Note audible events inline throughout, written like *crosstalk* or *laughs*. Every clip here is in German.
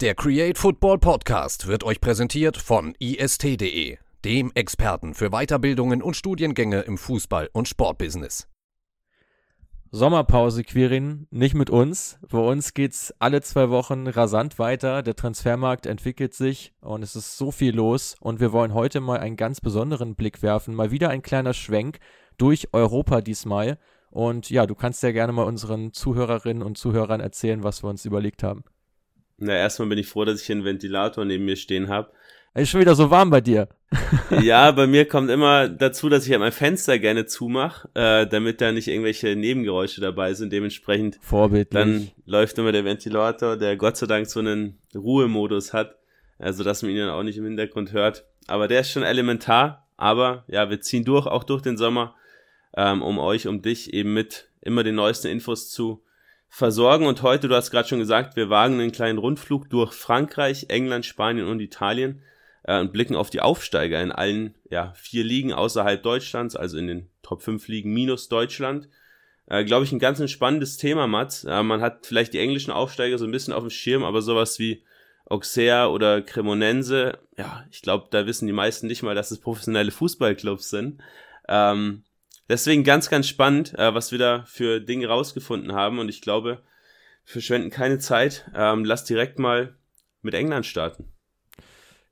Der Create Football Podcast wird euch präsentiert von ist.de, dem Experten für Weiterbildungen und Studiengänge im Fußball- und Sportbusiness. Sommerpause, Quirin, nicht mit uns. Bei uns geht's alle zwei Wochen rasant weiter. Der Transfermarkt entwickelt sich und es ist so viel los. Und wir wollen heute mal einen ganz besonderen Blick werfen. Mal wieder ein kleiner Schwenk durch Europa diesmal. Und ja, du kannst ja gerne mal unseren Zuhörerinnen und Zuhörern erzählen, was wir uns überlegt haben. Na, erstmal bin ich froh, dass ich einen Ventilator neben mir stehen habe. Es ist schon wieder so warm bei dir. *laughs* *laughs* ja, bei mir kommt immer dazu, dass ich ja mein Fenster gerne zumache, äh, damit da nicht irgendwelche Nebengeräusche dabei sind. Dementsprechend Vorbildlich. dann läuft immer der Ventilator, der Gott sei Dank so einen Ruhemodus hat, also dass man ihn dann auch nicht im Hintergrund hört. Aber der ist schon elementar. Aber ja, wir ziehen durch, auch durch den Sommer, ähm, um euch, um dich eben mit immer den neuesten Infos zu versorgen. Und heute, du hast gerade schon gesagt, wir wagen einen kleinen Rundflug durch Frankreich, England, Spanien und Italien äh, und blicken auf die Aufsteiger in allen ja, vier Ligen außerhalb Deutschlands, also in den Top 5 Ligen minus Deutschland. Äh, Glaube ich, ein ganz spannendes Thema, Mats. Äh, man hat vielleicht die englischen Aufsteiger so ein bisschen auf dem Schirm, aber sowas wie Auxerre oder Cremonense, ja, ich glaube, da wissen die meisten nicht mal, dass es professionelle Fußballclubs sind. Ähm, Deswegen ganz, ganz spannend, äh, was wir da für Dinge rausgefunden haben. Und ich glaube, verschwenden keine Zeit. Ähm, lass direkt mal mit England starten.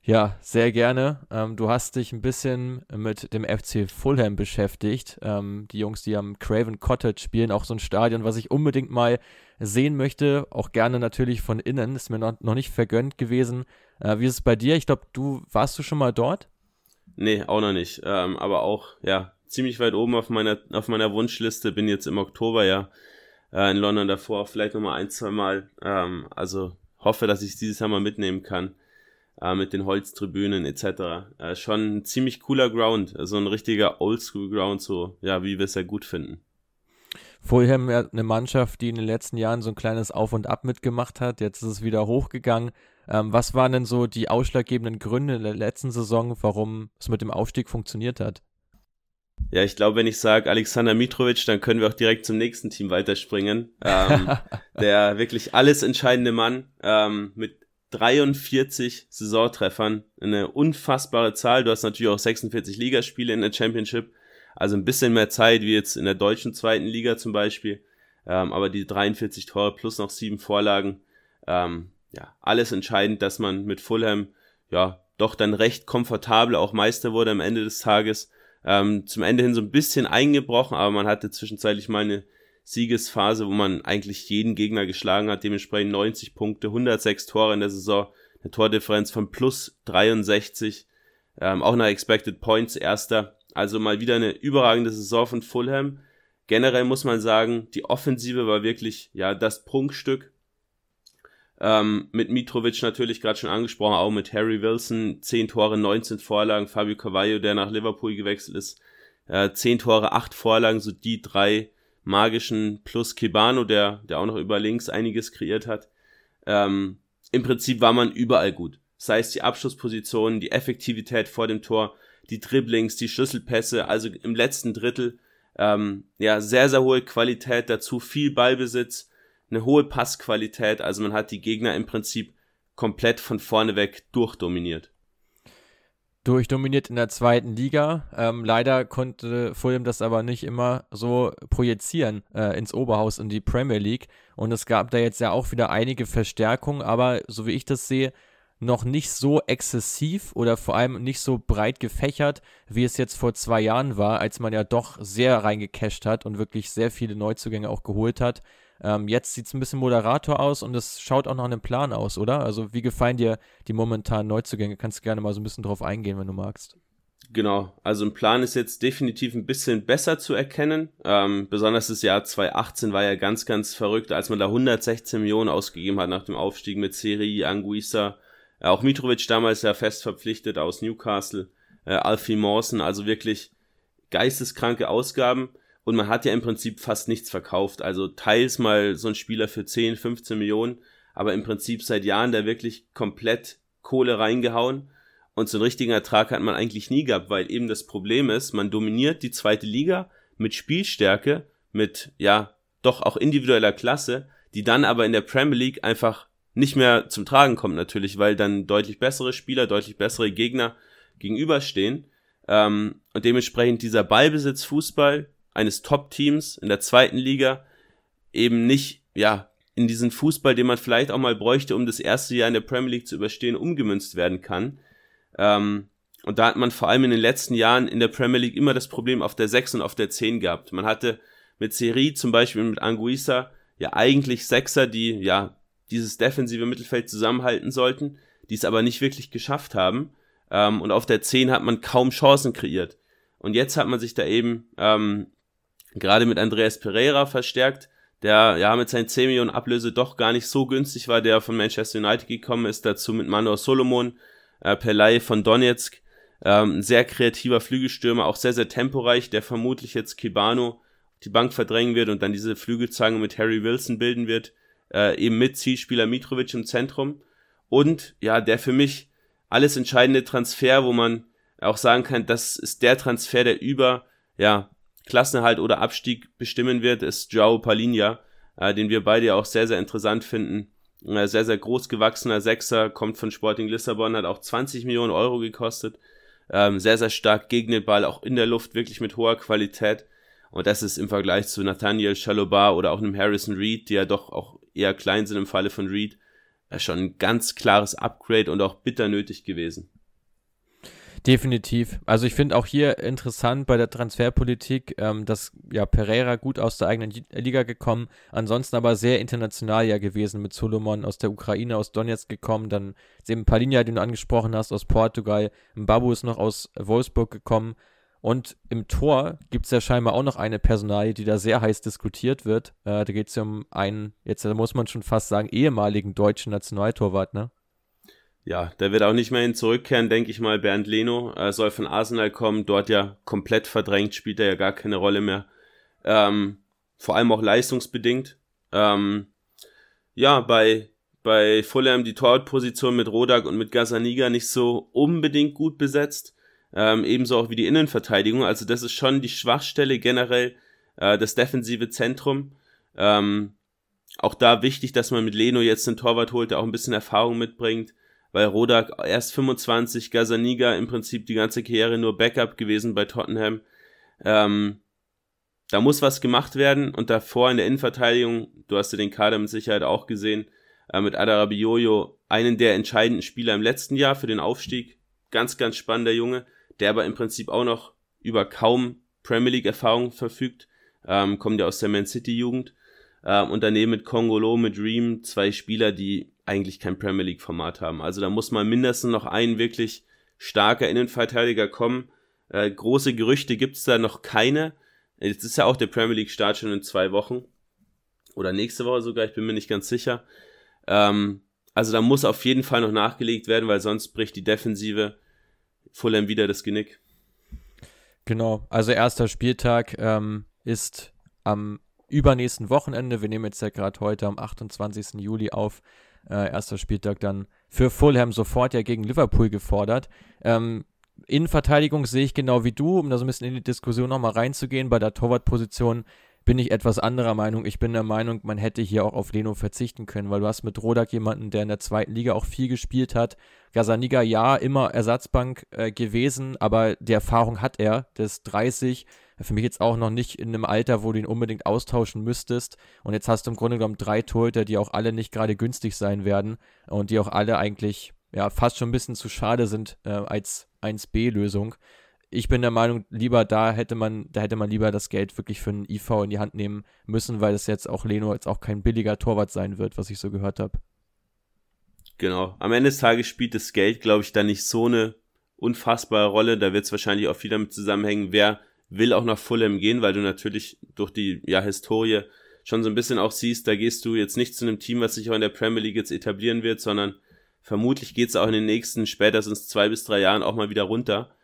Ja, sehr gerne. Ähm, du hast dich ein bisschen mit dem FC Fulham beschäftigt. Ähm, die Jungs, die am Craven Cottage spielen, auch so ein Stadion, was ich unbedingt mal sehen möchte. Auch gerne natürlich von innen. Ist mir noch, noch nicht vergönnt gewesen. Äh, wie ist es bei dir? Ich glaube, du warst du schon mal dort? Nee, auch noch nicht. Ähm, aber auch, ja, ziemlich weit oben auf meiner, auf meiner Wunschliste. Bin jetzt im Oktober ja äh, in London davor, vielleicht nochmal ein, zwei Mal. Ähm, also hoffe, dass ich es dieses Jahr mal mitnehmen kann. Äh, mit den Holztribünen etc. Äh, schon ein ziemlich cooler Ground. Also ein richtiger Oldschool-Ground, so ja, wie wir es ja gut finden. Vorher eine Mannschaft, die in den letzten Jahren so ein kleines Auf und Ab mitgemacht hat. Jetzt ist es wieder hochgegangen. Ähm, was waren denn so die ausschlaggebenden Gründe in der letzten Saison, warum es mit dem Aufstieg funktioniert hat? Ja, ich glaube, wenn ich sage Alexander Mitrovic, dann können wir auch direkt zum nächsten Team weiterspringen. Ähm, *laughs* der wirklich alles entscheidende Mann ähm, mit 43 Saisontreffern, eine unfassbare Zahl. Du hast natürlich auch 46 Ligaspiele in der Championship, also ein bisschen mehr Zeit wie jetzt in der deutschen zweiten Liga zum Beispiel. Ähm, aber die 43 Tore plus noch sieben Vorlagen, ähm, ja, alles entscheidend, dass man mit Fulham ja doch dann recht komfortabel auch Meister wurde am Ende des Tages ähm, zum Ende hin so ein bisschen eingebrochen, aber man hatte zwischenzeitlich mal eine Siegesphase, wo man eigentlich jeden Gegner geschlagen hat, dementsprechend 90 Punkte, 106 Tore in der Saison, eine Tordifferenz von plus 63, ähm, auch nach Expected Points erster, also mal wieder eine überragende Saison von Fulham. Generell muss man sagen, die Offensive war wirklich ja das Prunkstück. Ähm, mit Mitrovic natürlich gerade schon angesprochen, auch mit Harry Wilson, 10 Tore, 19 Vorlagen, Fabio Cavallo, der nach Liverpool gewechselt ist, äh, 10 Tore, 8 Vorlagen, so die drei magischen. Plus Kibano, der, der auch noch über links einiges kreiert hat. Ähm, Im Prinzip war man überall gut. Sei es die Abschlusspositionen, die Effektivität vor dem Tor, die Dribblings, die Schlüsselpässe, also im letzten Drittel, ähm, ja, sehr, sehr hohe Qualität dazu, viel Ballbesitz, eine hohe Passqualität, also man hat die Gegner im Prinzip komplett von vorne weg durchdominiert. Durchdominiert in der zweiten Liga. Ähm, leider konnte Fulham das aber nicht immer so projizieren äh, ins Oberhaus in die Premier League. Und es gab da jetzt ja auch wieder einige Verstärkungen, aber so wie ich das sehe, noch nicht so exzessiv oder vor allem nicht so breit gefächert, wie es jetzt vor zwei Jahren war, als man ja doch sehr reingecasht hat und wirklich sehr viele Neuzugänge auch geholt hat. Ähm, jetzt sieht es ein bisschen moderator aus und es schaut auch nach einem Plan aus, oder? Also wie gefallen dir die momentanen Neuzugänge? Kannst du gerne mal so ein bisschen drauf eingehen, wenn du magst. Genau, also ein Plan ist jetzt definitiv ein bisschen besser zu erkennen. Ähm, besonders das Jahr 2018 war ja ganz, ganz verrückt, als man da 116 Millionen ausgegeben hat nach dem Aufstieg mit Seri, Anguissa, äh, auch Mitrovic damals ja fest verpflichtet aus Newcastle, äh, Alfie Mawson, also wirklich geisteskranke Ausgaben und man hat ja im Prinzip fast nichts verkauft. Also teils mal so ein Spieler für 10, 15 Millionen, aber im Prinzip seit Jahren da wirklich komplett Kohle reingehauen. Und so einen richtigen Ertrag hat man eigentlich nie gehabt, weil eben das Problem ist, man dominiert die zweite Liga mit Spielstärke, mit, ja, doch auch individueller Klasse, die dann aber in der Premier League einfach nicht mehr zum Tragen kommt natürlich, weil dann deutlich bessere Spieler, deutlich bessere Gegner gegenüberstehen. Ähm, und dementsprechend dieser Ballbesitz-Fußball eines Top-Teams in der zweiten Liga eben nicht, ja, in diesen Fußball, den man vielleicht auch mal bräuchte, um das erste Jahr in der Premier League zu überstehen, umgemünzt werden kann. Ähm, und da hat man vor allem in den letzten Jahren in der Premier League immer das Problem auf der 6 und auf der 10 gehabt. Man hatte mit Serie zum Beispiel mit Anguissa ja eigentlich Sechser, die ja dieses defensive Mittelfeld zusammenhalten sollten, die es aber nicht wirklich geschafft haben. Ähm, und auf der 10 hat man kaum Chancen kreiert. Und jetzt hat man sich da eben ähm, gerade mit Andreas Pereira verstärkt, der ja mit seinen 10 Millionen Ablöse doch gar nicht so günstig war, der von Manchester United gekommen ist, dazu mit Manuel Solomon, äh, Pelay von Donetsk, ähm, sehr kreativer Flügelstürmer, auch sehr, sehr temporeich, der vermutlich jetzt Kibano die Bank verdrängen wird und dann diese Flügelzange mit Harry Wilson bilden wird, äh, eben mit Zielspieler Mitrovic im Zentrum. Und ja, der für mich alles entscheidende Transfer, wo man auch sagen kann, das ist der Transfer, der über ja, Klassenerhalt oder Abstieg bestimmen wird, ist Joao Palinha, äh, den wir beide auch sehr, sehr interessant finden. Äh, sehr, sehr groß gewachsener Sechser, kommt von Sporting Lissabon, hat auch 20 Millionen Euro gekostet. Ähm, sehr, sehr stark gegen den Ball, auch in der Luft, wirklich mit hoher Qualität. Und das ist im Vergleich zu Nathaniel Chalobar oder auch einem Harrison Reed, die ja doch auch eher klein sind im Falle von Reed, äh, schon ein ganz klares Upgrade und auch bitter nötig gewesen. Definitiv. Also ich finde auch hier interessant bei der Transferpolitik, ähm, dass ja Pereira gut aus der eigenen Liga gekommen, ansonsten aber sehr international ja gewesen mit Solomon aus der Ukraine, aus Donetsk gekommen, dann eben Palinha, den du angesprochen hast, aus Portugal, Mbabu ist noch aus Wolfsburg gekommen und im Tor gibt es ja scheinbar auch noch eine Personalie, die da sehr heiß diskutiert wird. Äh, da geht es ja um einen, jetzt muss man schon fast sagen, ehemaligen deutschen Nationaltorwart, ne? Ja, der wird auch nicht mehr hin zurückkehren, denke ich mal. Bernd Leno äh, soll von Arsenal kommen, dort ja komplett verdrängt, spielt er ja gar keine Rolle mehr. Ähm, vor allem auch leistungsbedingt. Ähm, ja, bei, bei Fulham die Torwartposition mit Rodak und mit Gazaniga nicht so unbedingt gut besetzt. Ähm, ebenso auch wie die Innenverteidigung. Also das ist schon die Schwachstelle generell, äh, das defensive Zentrum. Ähm, auch da wichtig, dass man mit Leno jetzt einen Torwart holt, der auch ein bisschen Erfahrung mitbringt, weil Rodak erst 25, Gazaniga im Prinzip die ganze Karriere nur Backup gewesen bei Tottenham. Ähm, da muss was gemacht werden und davor in der Innenverteidigung, du hast ja den Kader mit Sicherheit auch gesehen, äh, mit Adarabioyo, einen der entscheidenden Spieler im letzten Jahr für den Aufstieg. Ganz, ganz spannender Junge der aber im Prinzip auch noch über kaum Premier League Erfahrung verfügt, ähm, kommt ja aus der Man City Jugend. Ähm, und daneben mit Kongolo, mit Dream, zwei Spieler, die eigentlich kein Premier League Format haben. Also da muss mal mindestens noch ein wirklich starker Innenverteidiger kommen. Äh, große Gerüchte gibt's da noch keine. Jetzt ist ja auch der Premier League Start schon in zwei Wochen. Oder nächste Woche sogar, ich bin mir nicht ganz sicher. Ähm, also da muss auf jeden Fall noch nachgelegt werden, weil sonst bricht die Defensive Fulham wieder das Genick. Genau, also erster Spieltag ähm, ist am übernächsten Wochenende. Wir nehmen jetzt ja gerade heute am 28. Juli auf. Äh, erster Spieltag dann für Fulham sofort ja gegen Liverpool gefordert. Ähm, Innenverteidigung sehe ich genau wie du, um da so ein bisschen in die Diskussion nochmal reinzugehen. Bei der Torwartposition bin ich etwas anderer Meinung. Ich bin der Meinung, man hätte hier auch auf Leno verzichten können, weil du hast mit Rodak jemanden, der in der zweiten Liga auch viel gespielt hat. Gazaniga, ja, immer Ersatzbank äh, gewesen, aber die Erfahrung hat er. Der ist 30. Für mich jetzt auch noch nicht in einem Alter, wo du ihn unbedingt austauschen müsstest. Und jetzt hast du im Grunde genommen drei Torhüter, die auch alle nicht gerade günstig sein werden und die auch alle eigentlich ja fast schon ein bisschen zu schade sind äh, als 1B-Lösung ich bin der Meinung, lieber da hätte man, da hätte man lieber das Geld wirklich für einen IV in die Hand nehmen müssen, weil es jetzt auch Leno jetzt auch kein billiger Torwart sein wird, was ich so gehört habe. Genau. Am Ende des Tages spielt das Geld, glaube ich, da nicht so eine unfassbare Rolle. Da wird es wahrscheinlich auch viel damit zusammenhängen, wer will auch nach Fulham gehen, weil du natürlich durch die ja, Historie schon so ein bisschen auch siehst, da gehst du jetzt nicht zu einem Team, was sich auch in der Premier League jetzt etablieren wird, sondern vermutlich geht es auch in den nächsten spätestens zwei bis drei Jahren auch mal wieder runter.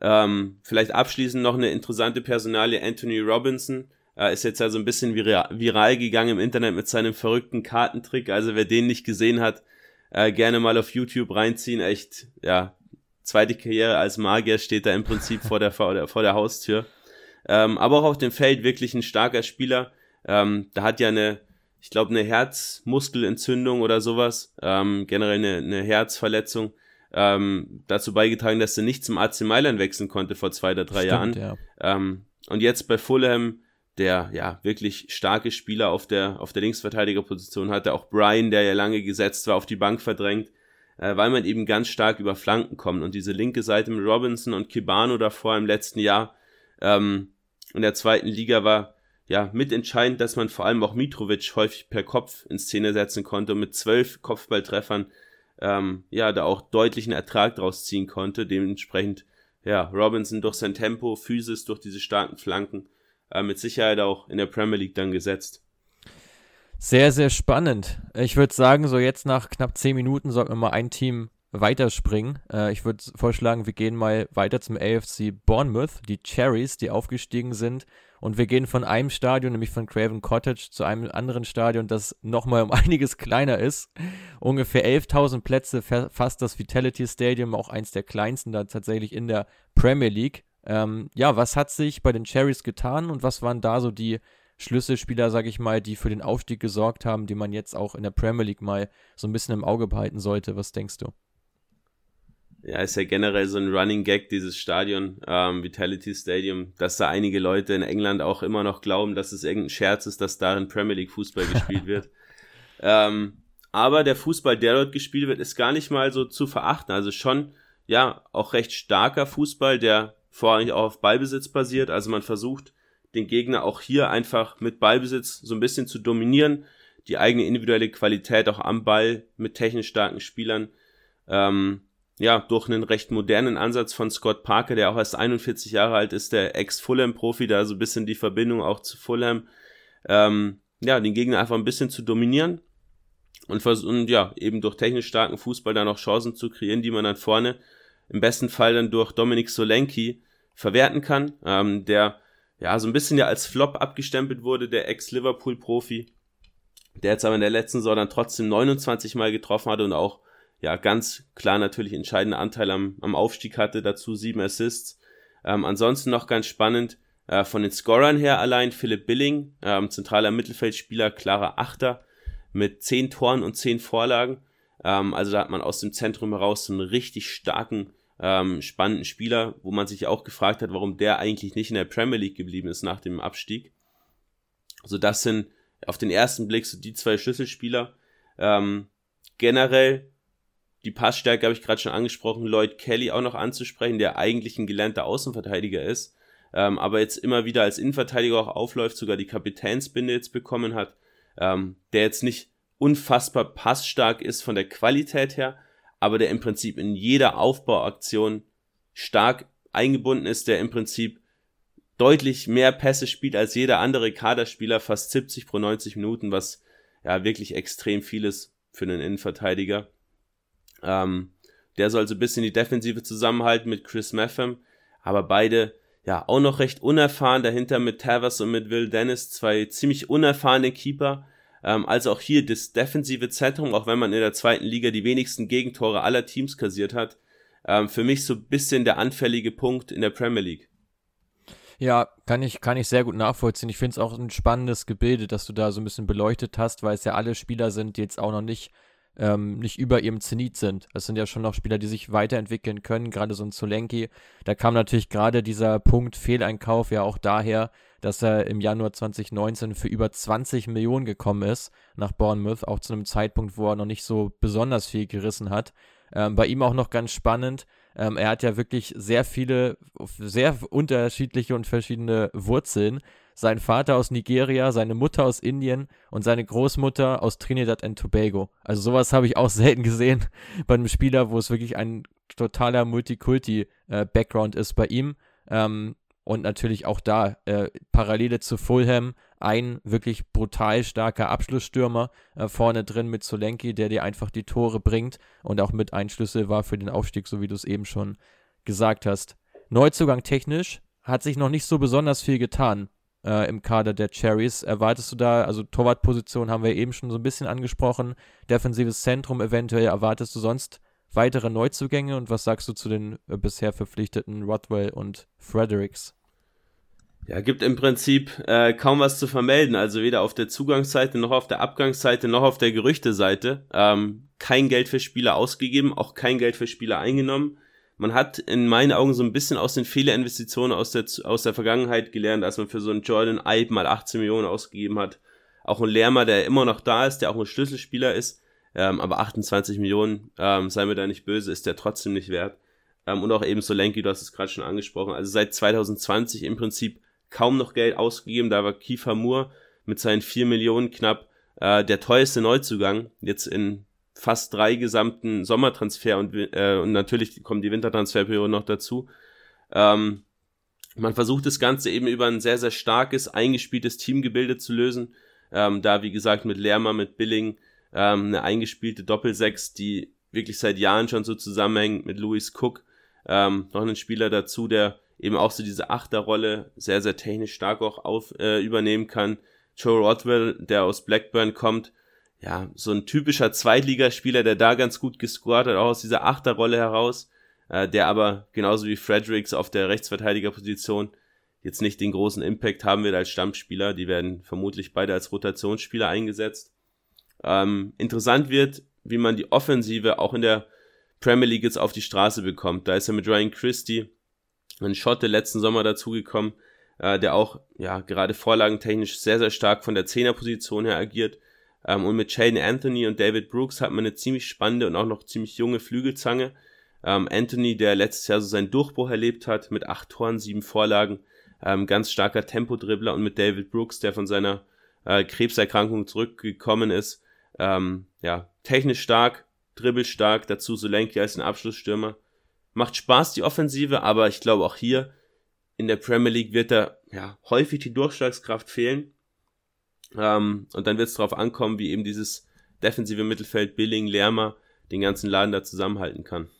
Ähm, vielleicht abschließend noch eine interessante Personalie, Anthony Robinson. Äh, ist jetzt also ein bisschen viral, viral gegangen im Internet mit seinem verrückten Kartentrick. Also wer den nicht gesehen hat, äh, gerne mal auf YouTube reinziehen. Echt, ja, zweite Karriere als Magier steht da im Prinzip vor der, vor der, vor der Haustür. Ähm, aber auch auf dem Feld wirklich ein starker Spieler. Ähm, da hat ja eine, ich glaube, eine Herzmuskelentzündung oder sowas, ähm, generell eine, eine Herzverletzung, ähm, dazu beigetragen, dass er nicht zum AC Mailand wechseln konnte vor zwei oder drei Stimmt, Jahren. Ja. Ähm, und jetzt bei Fulham, der ja wirklich starke Spieler auf der, auf der Linksverteidigerposition hatte, auch Brian, der ja lange gesetzt war, auf die Bank verdrängt, äh, weil man eben ganz stark über Flanken kommt. Und diese linke Seite mit Robinson und Kibano davor im letzten Jahr ähm, in der zweiten Liga war ja mitentscheidend, dass man vor allem auch Mitrovic häufig per Kopf in Szene setzen konnte und mit zwölf Kopfballtreffern ähm, ja da auch deutlichen Ertrag draus ziehen konnte. Dementsprechend ja Robinson durch sein Tempo, Physis, durch diese starken Flanken äh, mit Sicherheit auch in der Premier League dann gesetzt. Sehr, sehr spannend. Ich würde sagen, so jetzt nach knapp zehn Minuten sollten wir mal ein Team weiterspringen. Äh, ich würde vorschlagen, wir gehen mal weiter zum AFC Bournemouth, die Cherries, die aufgestiegen sind. Und wir gehen von einem Stadion, nämlich von Craven Cottage, zu einem anderen Stadion, das nochmal um *laughs* einiges kleiner ist. Ungefähr 11.000 Plätze fast das Vitality Stadium, auch eins der kleinsten da tatsächlich in der Premier League. Ähm, ja, was hat sich bei den Cherries getan und was waren da so die Schlüsselspieler, sage ich mal, die für den Aufstieg gesorgt haben, die man jetzt auch in der Premier League mal so ein bisschen im Auge behalten sollte? Was denkst du? Ja, ist ja generell so ein Running Gag, dieses Stadion, ähm, Vitality Stadium, dass da einige Leute in England auch immer noch glauben, dass es irgendein Scherz ist, dass da in Premier League Fußball gespielt wird. *laughs* Ähm, aber der Fußball, der dort gespielt wird, ist gar nicht mal so zu verachten. Also schon, ja, auch recht starker Fußball, der vorrangig auch auf Ballbesitz basiert. Also man versucht, den Gegner auch hier einfach mit Ballbesitz so ein bisschen zu dominieren, die eigene individuelle Qualität auch am Ball mit technisch starken Spielern ähm, ja, durch einen recht modernen Ansatz von Scott Parker, der auch erst 41 Jahre alt ist, der Ex-Fulham-Profi, da so ein bisschen die Verbindung auch zu Fulham, ähm, ja, den Gegner einfach ein bisschen zu dominieren und, und ja, eben durch technisch starken Fußball dann auch Chancen zu kreieren, die man dann vorne im besten Fall dann durch Dominik Solenki verwerten kann, ähm, der ja so ein bisschen ja als Flop abgestempelt wurde, der Ex-Liverpool-Profi, der jetzt aber in der letzten Saison dann trotzdem 29 Mal getroffen hatte und auch ja ganz klar natürlich entscheidende Anteil am, am Aufstieg hatte, dazu sieben Assists. Ähm, ansonsten noch ganz spannend, äh, von den Scorern her allein Philipp Billing, ähm, zentraler Mittelfeldspieler, klarer Achter mit zehn Toren und zehn Vorlagen. Ähm, also da hat man aus dem Zentrum heraus so einen richtig starken, ähm, spannenden Spieler, wo man sich auch gefragt hat, warum der eigentlich nicht in der Premier League geblieben ist nach dem Abstieg. So, das sind auf den ersten Blick so die zwei Schlüsselspieler. Ähm, generell die Passstärke habe ich gerade schon angesprochen, Lloyd Kelly auch noch anzusprechen, der eigentlich ein gelernter Außenverteidiger ist, ähm, aber jetzt immer wieder als Innenverteidiger auch aufläuft, sogar die Kapitänsbinde jetzt bekommen hat, ähm, der jetzt nicht unfassbar passstark ist von der Qualität her, aber der im Prinzip in jeder Aufbauaktion stark eingebunden ist, der im Prinzip deutlich mehr Pässe spielt als jeder andere Kaderspieler, fast 70 pro 90 Minuten, was ja wirklich extrem viel ist für einen Innenverteidiger. Ähm, der soll so ein bisschen die Defensive zusammenhalten mit Chris Meffam, aber beide ja auch noch recht unerfahren, dahinter mit Tavers und mit Will Dennis, zwei ziemlich unerfahrene Keeper. Ähm, also auch hier das defensive Zentrum, auch wenn man in der zweiten Liga die wenigsten Gegentore aller Teams kassiert hat, ähm, für mich so ein bisschen der anfällige Punkt in der Premier League. Ja, kann ich, kann ich sehr gut nachvollziehen. Ich finde es auch ein spannendes Gebilde, dass du da so ein bisschen beleuchtet hast, weil es ja alle Spieler sind, die jetzt auch noch nicht ähm, nicht über ihrem Zenit sind. Das sind ja schon noch Spieler, die sich weiterentwickeln können, gerade so ein Zulenki. Da kam natürlich gerade dieser Punkt Fehleinkauf ja auch daher, dass er im Januar 2019 für über 20 Millionen gekommen ist nach Bournemouth, auch zu einem Zeitpunkt, wo er noch nicht so besonders viel gerissen hat. Ähm, bei ihm auch noch ganz spannend. Ähm, er hat ja wirklich sehr viele, sehr unterschiedliche und verschiedene Wurzeln sein Vater aus Nigeria, seine Mutter aus Indien und seine Großmutter aus Trinidad and Tobago. Also sowas habe ich auch *laughs* selten gesehen bei einem Spieler, wo es wirklich ein totaler Multikulti-Background äh, ist bei ihm. Ähm, und natürlich auch da äh, Parallele zu Fulham, ein wirklich brutal starker Abschlussstürmer äh, vorne drin mit Solenki, der dir einfach die Tore bringt und auch mit Einschlüsse war für den Aufstieg, so wie du es eben schon gesagt hast. Neuzugang technisch hat sich noch nicht so besonders viel getan äh, im Kader der Cherries. Erwartest du da, also Torwartposition haben wir eben schon so ein bisschen angesprochen, defensives Zentrum eventuell, erwartest du sonst weitere Neuzugänge und was sagst du zu den äh, bisher verpflichteten Rothwell und Fredericks? Ja, gibt im Prinzip äh, kaum was zu vermelden. Also weder auf der Zugangsseite noch auf der Abgangsseite noch auf der Gerüchteseite. Ähm, kein Geld für Spieler ausgegeben, auch kein Geld für Spieler eingenommen. Man hat in meinen Augen so ein bisschen aus den Fehlerinvestitionen aus der, aus der Vergangenheit gelernt, als man für so einen Jordan Ibe mal 18 Millionen ausgegeben hat. Auch ein Lermer, der immer noch da ist, der auch ein Schlüsselspieler ist. Ähm, aber 28 Millionen, ähm, sei mir da nicht böse, ist der trotzdem nicht wert. Ähm, und auch eben Solenki, du hast es gerade schon angesprochen. Also seit 2020 im Prinzip kaum noch Geld ausgegeben. Da war Kiefer Moore mit seinen 4 Millionen knapp äh, der teuerste Neuzugang. Jetzt in fast drei gesamten Sommertransfer und, äh, und natürlich kommt die Wintertransferperiode noch dazu. Ähm, man versucht das Ganze eben über ein sehr, sehr starkes, eingespieltes Teamgebilde zu lösen. Ähm, da, wie gesagt, mit Lerma, mit Billing, ähm, eine eingespielte Doppelsechs, die wirklich seit Jahren schon so zusammenhängt mit Louis Cook. Ähm, noch einen Spieler dazu, der eben auch so diese Achterrolle sehr, sehr technisch stark auch auf, äh, übernehmen kann. Joe Rodwell, der aus Blackburn kommt, ja, so ein typischer Zweitligaspieler, der da ganz gut gescored hat, auch aus dieser Achterrolle heraus, äh, der aber genauso wie Fredericks auf der Rechtsverteidigerposition jetzt nicht den großen Impact haben wird als Stammspieler. Die werden vermutlich beide als Rotationsspieler eingesetzt. Ähm, interessant wird, wie man die Offensive auch in der Premier League jetzt auf die Straße bekommt. Da ist er mit Ryan Christie ein Schotte letzten Sommer dazugekommen, äh, der auch ja gerade vorlagentechnisch sehr, sehr stark von der Zehnerposition her agiert. Ähm, und mit Shaden Anthony und David Brooks hat man eine ziemlich spannende und auch noch ziemlich junge Flügelzange. Ähm, Anthony, der letztes Jahr so seinen Durchbruch erlebt hat, mit acht Toren, sieben Vorlagen, ähm, ganz starker Tempodribbler und mit David Brooks, der von seiner äh, Krebserkrankung zurückgekommen ist, ähm, ja, technisch stark, dribbelstark, dazu Solenki als ein Abschlussstürmer. Macht Spaß, die Offensive, aber ich glaube auch hier in der Premier League wird da ja, häufig die Durchschlagskraft fehlen. Ähm, und dann wird es darauf ankommen, wie eben dieses defensive Mittelfeld Billing, Lermer den ganzen Laden da zusammenhalten kann.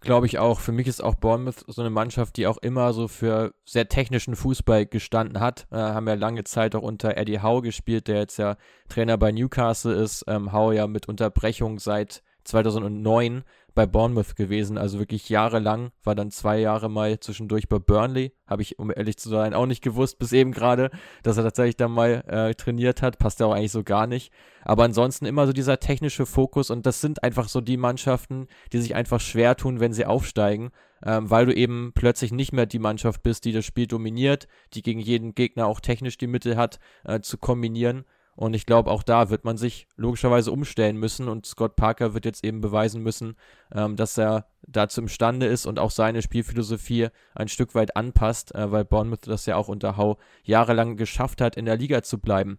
Glaube ich auch. Für mich ist auch Bournemouth so eine Mannschaft, die auch immer so für sehr technischen Fußball gestanden hat. Äh, haben ja lange Zeit auch unter Eddie Howe gespielt, der jetzt ja Trainer bei Newcastle ist. Ähm, Howe ja mit Unterbrechung seit 2009 bei Bournemouth gewesen, also wirklich jahrelang, war dann zwei Jahre mal zwischendurch bei Burnley, habe ich, um ehrlich zu sein, auch nicht gewusst, bis eben gerade, dass er tatsächlich dann mal äh, trainiert hat, passt ja auch eigentlich so gar nicht. Aber ansonsten immer so dieser technische Fokus und das sind einfach so die Mannschaften, die sich einfach schwer tun, wenn sie aufsteigen, ähm, weil du eben plötzlich nicht mehr die Mannschaft bist, die das Spiel dominiert, die gegen jeden Gegner auch technisch die Mittel hat, äh, zu kombinieren und ich glaube, auch da wird man sich logischerweise umstellen müssen und Scott Parker wird jetzt eben beweisen müssen, ähm, dass er dazu imstande ist und auch seine Spielphilosophie ein Stück weit anpasst, äh, weil Bournemouth das ja auch unter Hau jahrelang geschafft hat, in der Liga zu bleiben.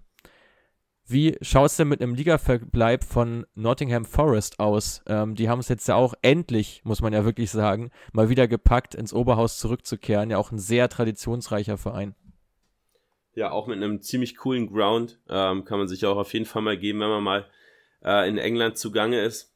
Wie schaut es denn mit einem Ligaverbleib von Nottingham Forest aus? Ähm, die haben es jetzt ja auch endlich, muss man ja wirklich sagen, mal wieder gepackt, ins Oberhaus zurückzukehren. Ja, auch ein sehr traditionsreicher Verein ja auch mit einem ziemlich coolen Ground. Ähm, kann man sich auch auf jeden Fall mal geben, wenn man mal äh, in England zugange ist.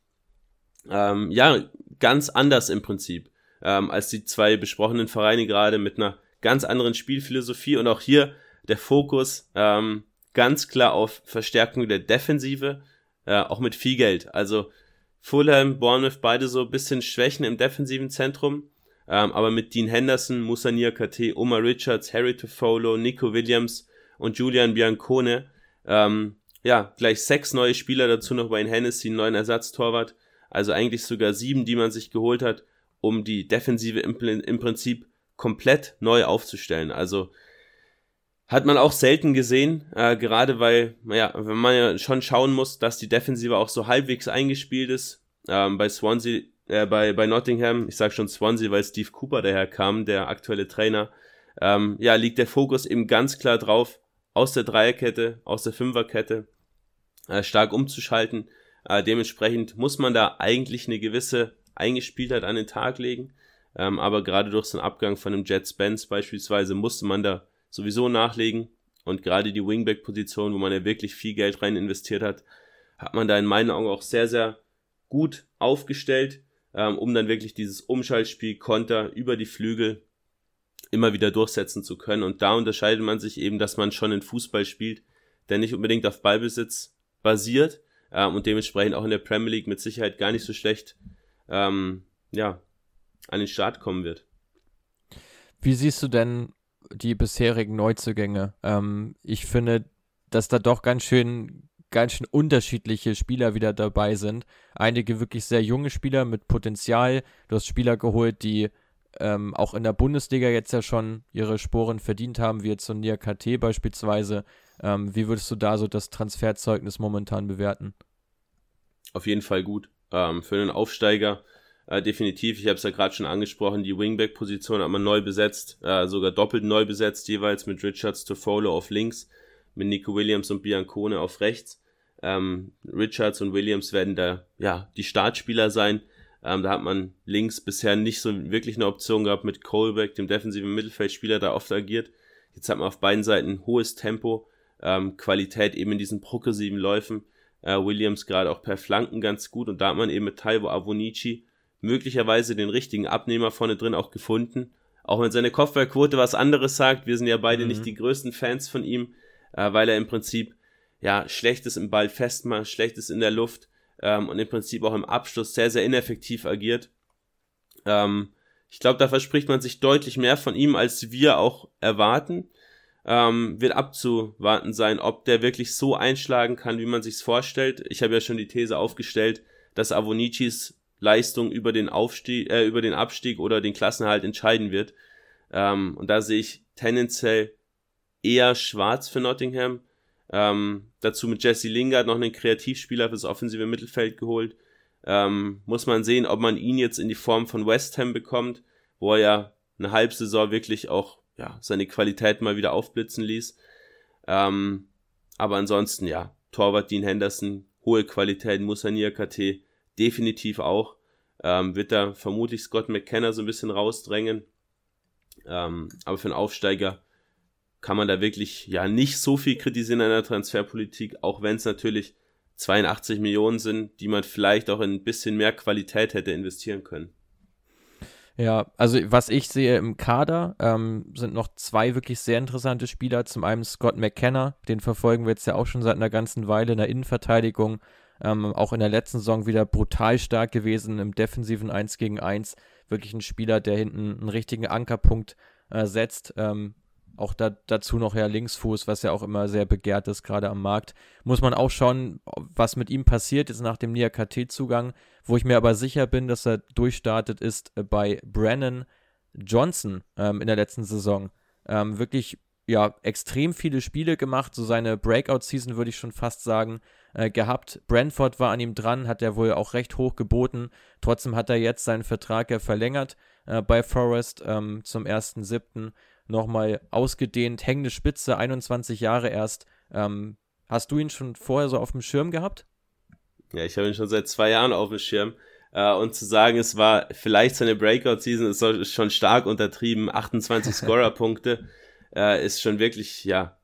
Ähm, ja, ganz anders im Prinzip ähm, als die zwei besprochenen Vereine gerade mit einer ganz anderen Spielphilosophie und auch hier der Fokus ähm, ganz klar auf Verstärkung der Defensive, äh, auch mit viel Geld. Also Fulham, Bournemouth, beide so ein bisschen Schwächen im defensiven Zentrum. Ähm, aber mit Dean Henderson, Musa Niakate, Omar Richards, Harry Tofolo, Nico Williams und Julian Biancone, ähm, ja, gleich sechs neue Spieler dazu noch bei Hennessy, einen neuen Ersatztorwart. Also eigentlich sogar sieben, die man sich geholt hat, um die Defensive im, im Prinzip komplett neu aufzustellen. Also hat man auch selten gesehen, äh, gerade weil, naja, wenn man ja schon schauen muss, dass die Defensive auch so halbwegs eingespielt ist. Ähm, bei Swansea äh, bei, bei Nottingham, ich sage schon Swansea, weil Steve Cooper daher kam, der aktuelle Trainer, ähm, ja, liegt der Fokus eben ganz klar drauf, aus der Dreierkette, aus der Fünferkette äh, stark umzuschalten. Äh, dementsprechend muss man da eigentlich eine gewisse Eingespieltheit an den Tag legen. Ähm, aber gerade durch den Abgang von einem Jet Spence beispielsweise musste man da sowieso nachlegen. Und gerade die Wingback-Position, wo man ja wirklich viel Geld rein investiert hat, hat man da in meinen Augen auch sehr, sehr gut aufgestellt ähm, um dann wirklich dieses Umschaltspiel Konter über die Flügel immer wieder durchsetzen zu können. Und da unterscheidet man sich eben, dass man schon in Fußball spielt, der nicht unbedingt auf Ballbesitz basiert ähm, und dementsprechend auch in der Premier League mit Sicherheit gar nicht so schlecht ähm, ja, an den Start kommen wird. Wie siehst du denn die bisherigen Neuzugänge. Ähm, ich finde, dass da doch ganz schön, ganz schön unterschiedliche Spieler wieder dabei sind. Einige wirklich sehr junge Spieler mit Potenzial. Du hast Spieler geholt, die ähm, auch in der Bundesliga jetzt ja schon ihre Sporen verdient haben, wie jetzt so Nia KT beispielsweise. Ähm, wie würdest du da so das Transferzeugnis momentan bewerten? Auf jeden Fall gut. Ähm, für einen Aufsteiger äh, definitiv. Ich habe es ja gerade schon angesprochen, die Wingback-Position hat man neu besetzt, äh, sogar doppelt neu besetzt, jeweils mit Richards Toffolo auf links, mit Nico Williams und Biancone auf rechts. Ähm, Richards und Williams werden da ja die Startspieler sein. Ähm, da hat man links bisher nicht so wirklich eine Option gehabt mit Colbeck, dem defensiven Mittelfeldspieler, da oft agiert. Jetzt hat man auf beiden Seiten hohes Tempo, ähm, Qualität eben in diesen progressiven Läufen. Äh, Williams gerade auch per Flanken ganz gut und da hat man eben mit Taiwo Avonici möglicherweise den richtigen Abnehmer vorne drin auch gefunden. Auch wenn seine Kopfballquote was anderes sagt, wir sind ja beide mhm. nicht die größten Fans von ihm, äh, weil er im Prinzip ja schlechtes im Ball festmacht, schlechtes in der Luft ähm, und im Prinzip auch im Abschluss sehr, sehr ineffektiv agiert. Ähm, ich glaube, da verspricht man sich deutlich mehr von ihm, als wir auch erwarten. Ähm, wird abzuwarten sein, ob der wirklich so einschlagen kann, wie man sich's vorstellt. Ich habe ja schon die These aufgestellt, dass Avonicis Leistung über den Aufstieg, äh, über den Abstieg oder den Klassenhalt entscheiden wird. Ähm, und da sehe ich tendenziell eher schwarz für Nottingham. Ähm, dazu mit Jesse Lingard noch einen Kreativspieler fürs offensive Mittelfeld geholt. Ähm, muss man sehen, ob man ihn jetzt in die Form von West Ham bekommt, wo er ja eine Halbsaison wirklich auch ja, seine Qualität mal wieder aufblitzen ließ. Ähm, aber ansonsten, ja, Torwart Dean Henderson, hohe Qualität, Musania KT, definitiv auch. Ähm, wird da vermutlich Scott McKenna so ein bisschen rausdrängen. Ähm, aber für einen Aufsteiger kann man da wirklich ja nicht so viel kritisieren an der Transferpolitik, auch wenn es natürlich 82 Millionen sind, die man vielleicht auch in ein bisschen mehr Qualität hätte investieren können. Ja, also was ich sehe im Kader, ähm, sind noch zwei wirklich sehr interessante Spieler. Zum einen Scott McKenna, den verfolgen wir jetzt ja auch schon seit einer ganzen Weile in der Innenverteidigung. Ähm, auch in der letzten Saison wieder brutal stark gewesen im defensiven 1 gegen 1. Wirklich ein Spieler, der hinten einen richtigen Ankerpunkt äh, setzt. Ähm, auch da, dazu noch ja Linksfuß, was ja auch immer sehr begehrt ist, gerade am Markt. Muss man auch schauen, was mit ihm passiert ist nach dem Nia-KT-Zugang. Wo ich mir aber sicher bin, dass er durchstartet, ist äh, bei Brennan Johnson ähm, in der letzten Saison. Ähm, wirklich, ja, extrem viele Spiele gemacht, so seine Breakout-Season würde ich schon fast sagen, äh, gehabt. Brentford war an ihm dran, hat er wohl auch recht hoch geboten. Trotzdem hat er jetzt seinen Vertrag ja verlängert äh, bei Forest ähm, zum 1.7 nochmal ausgedehnt, hängende Spitze, 21 Jahre erst. Ähm, hast du ihn schon vorher so auf dem Schirm gehabt? Ja, ich habe ihn schon seit zwei Jahren auf dem Schirm. Uh, und zu sagen, es war vielleicht seine Breakout-Season, ist schon stark untertrieben. 28 *laughs* Scorer-Punkte uh, ist schon wirklich, ja,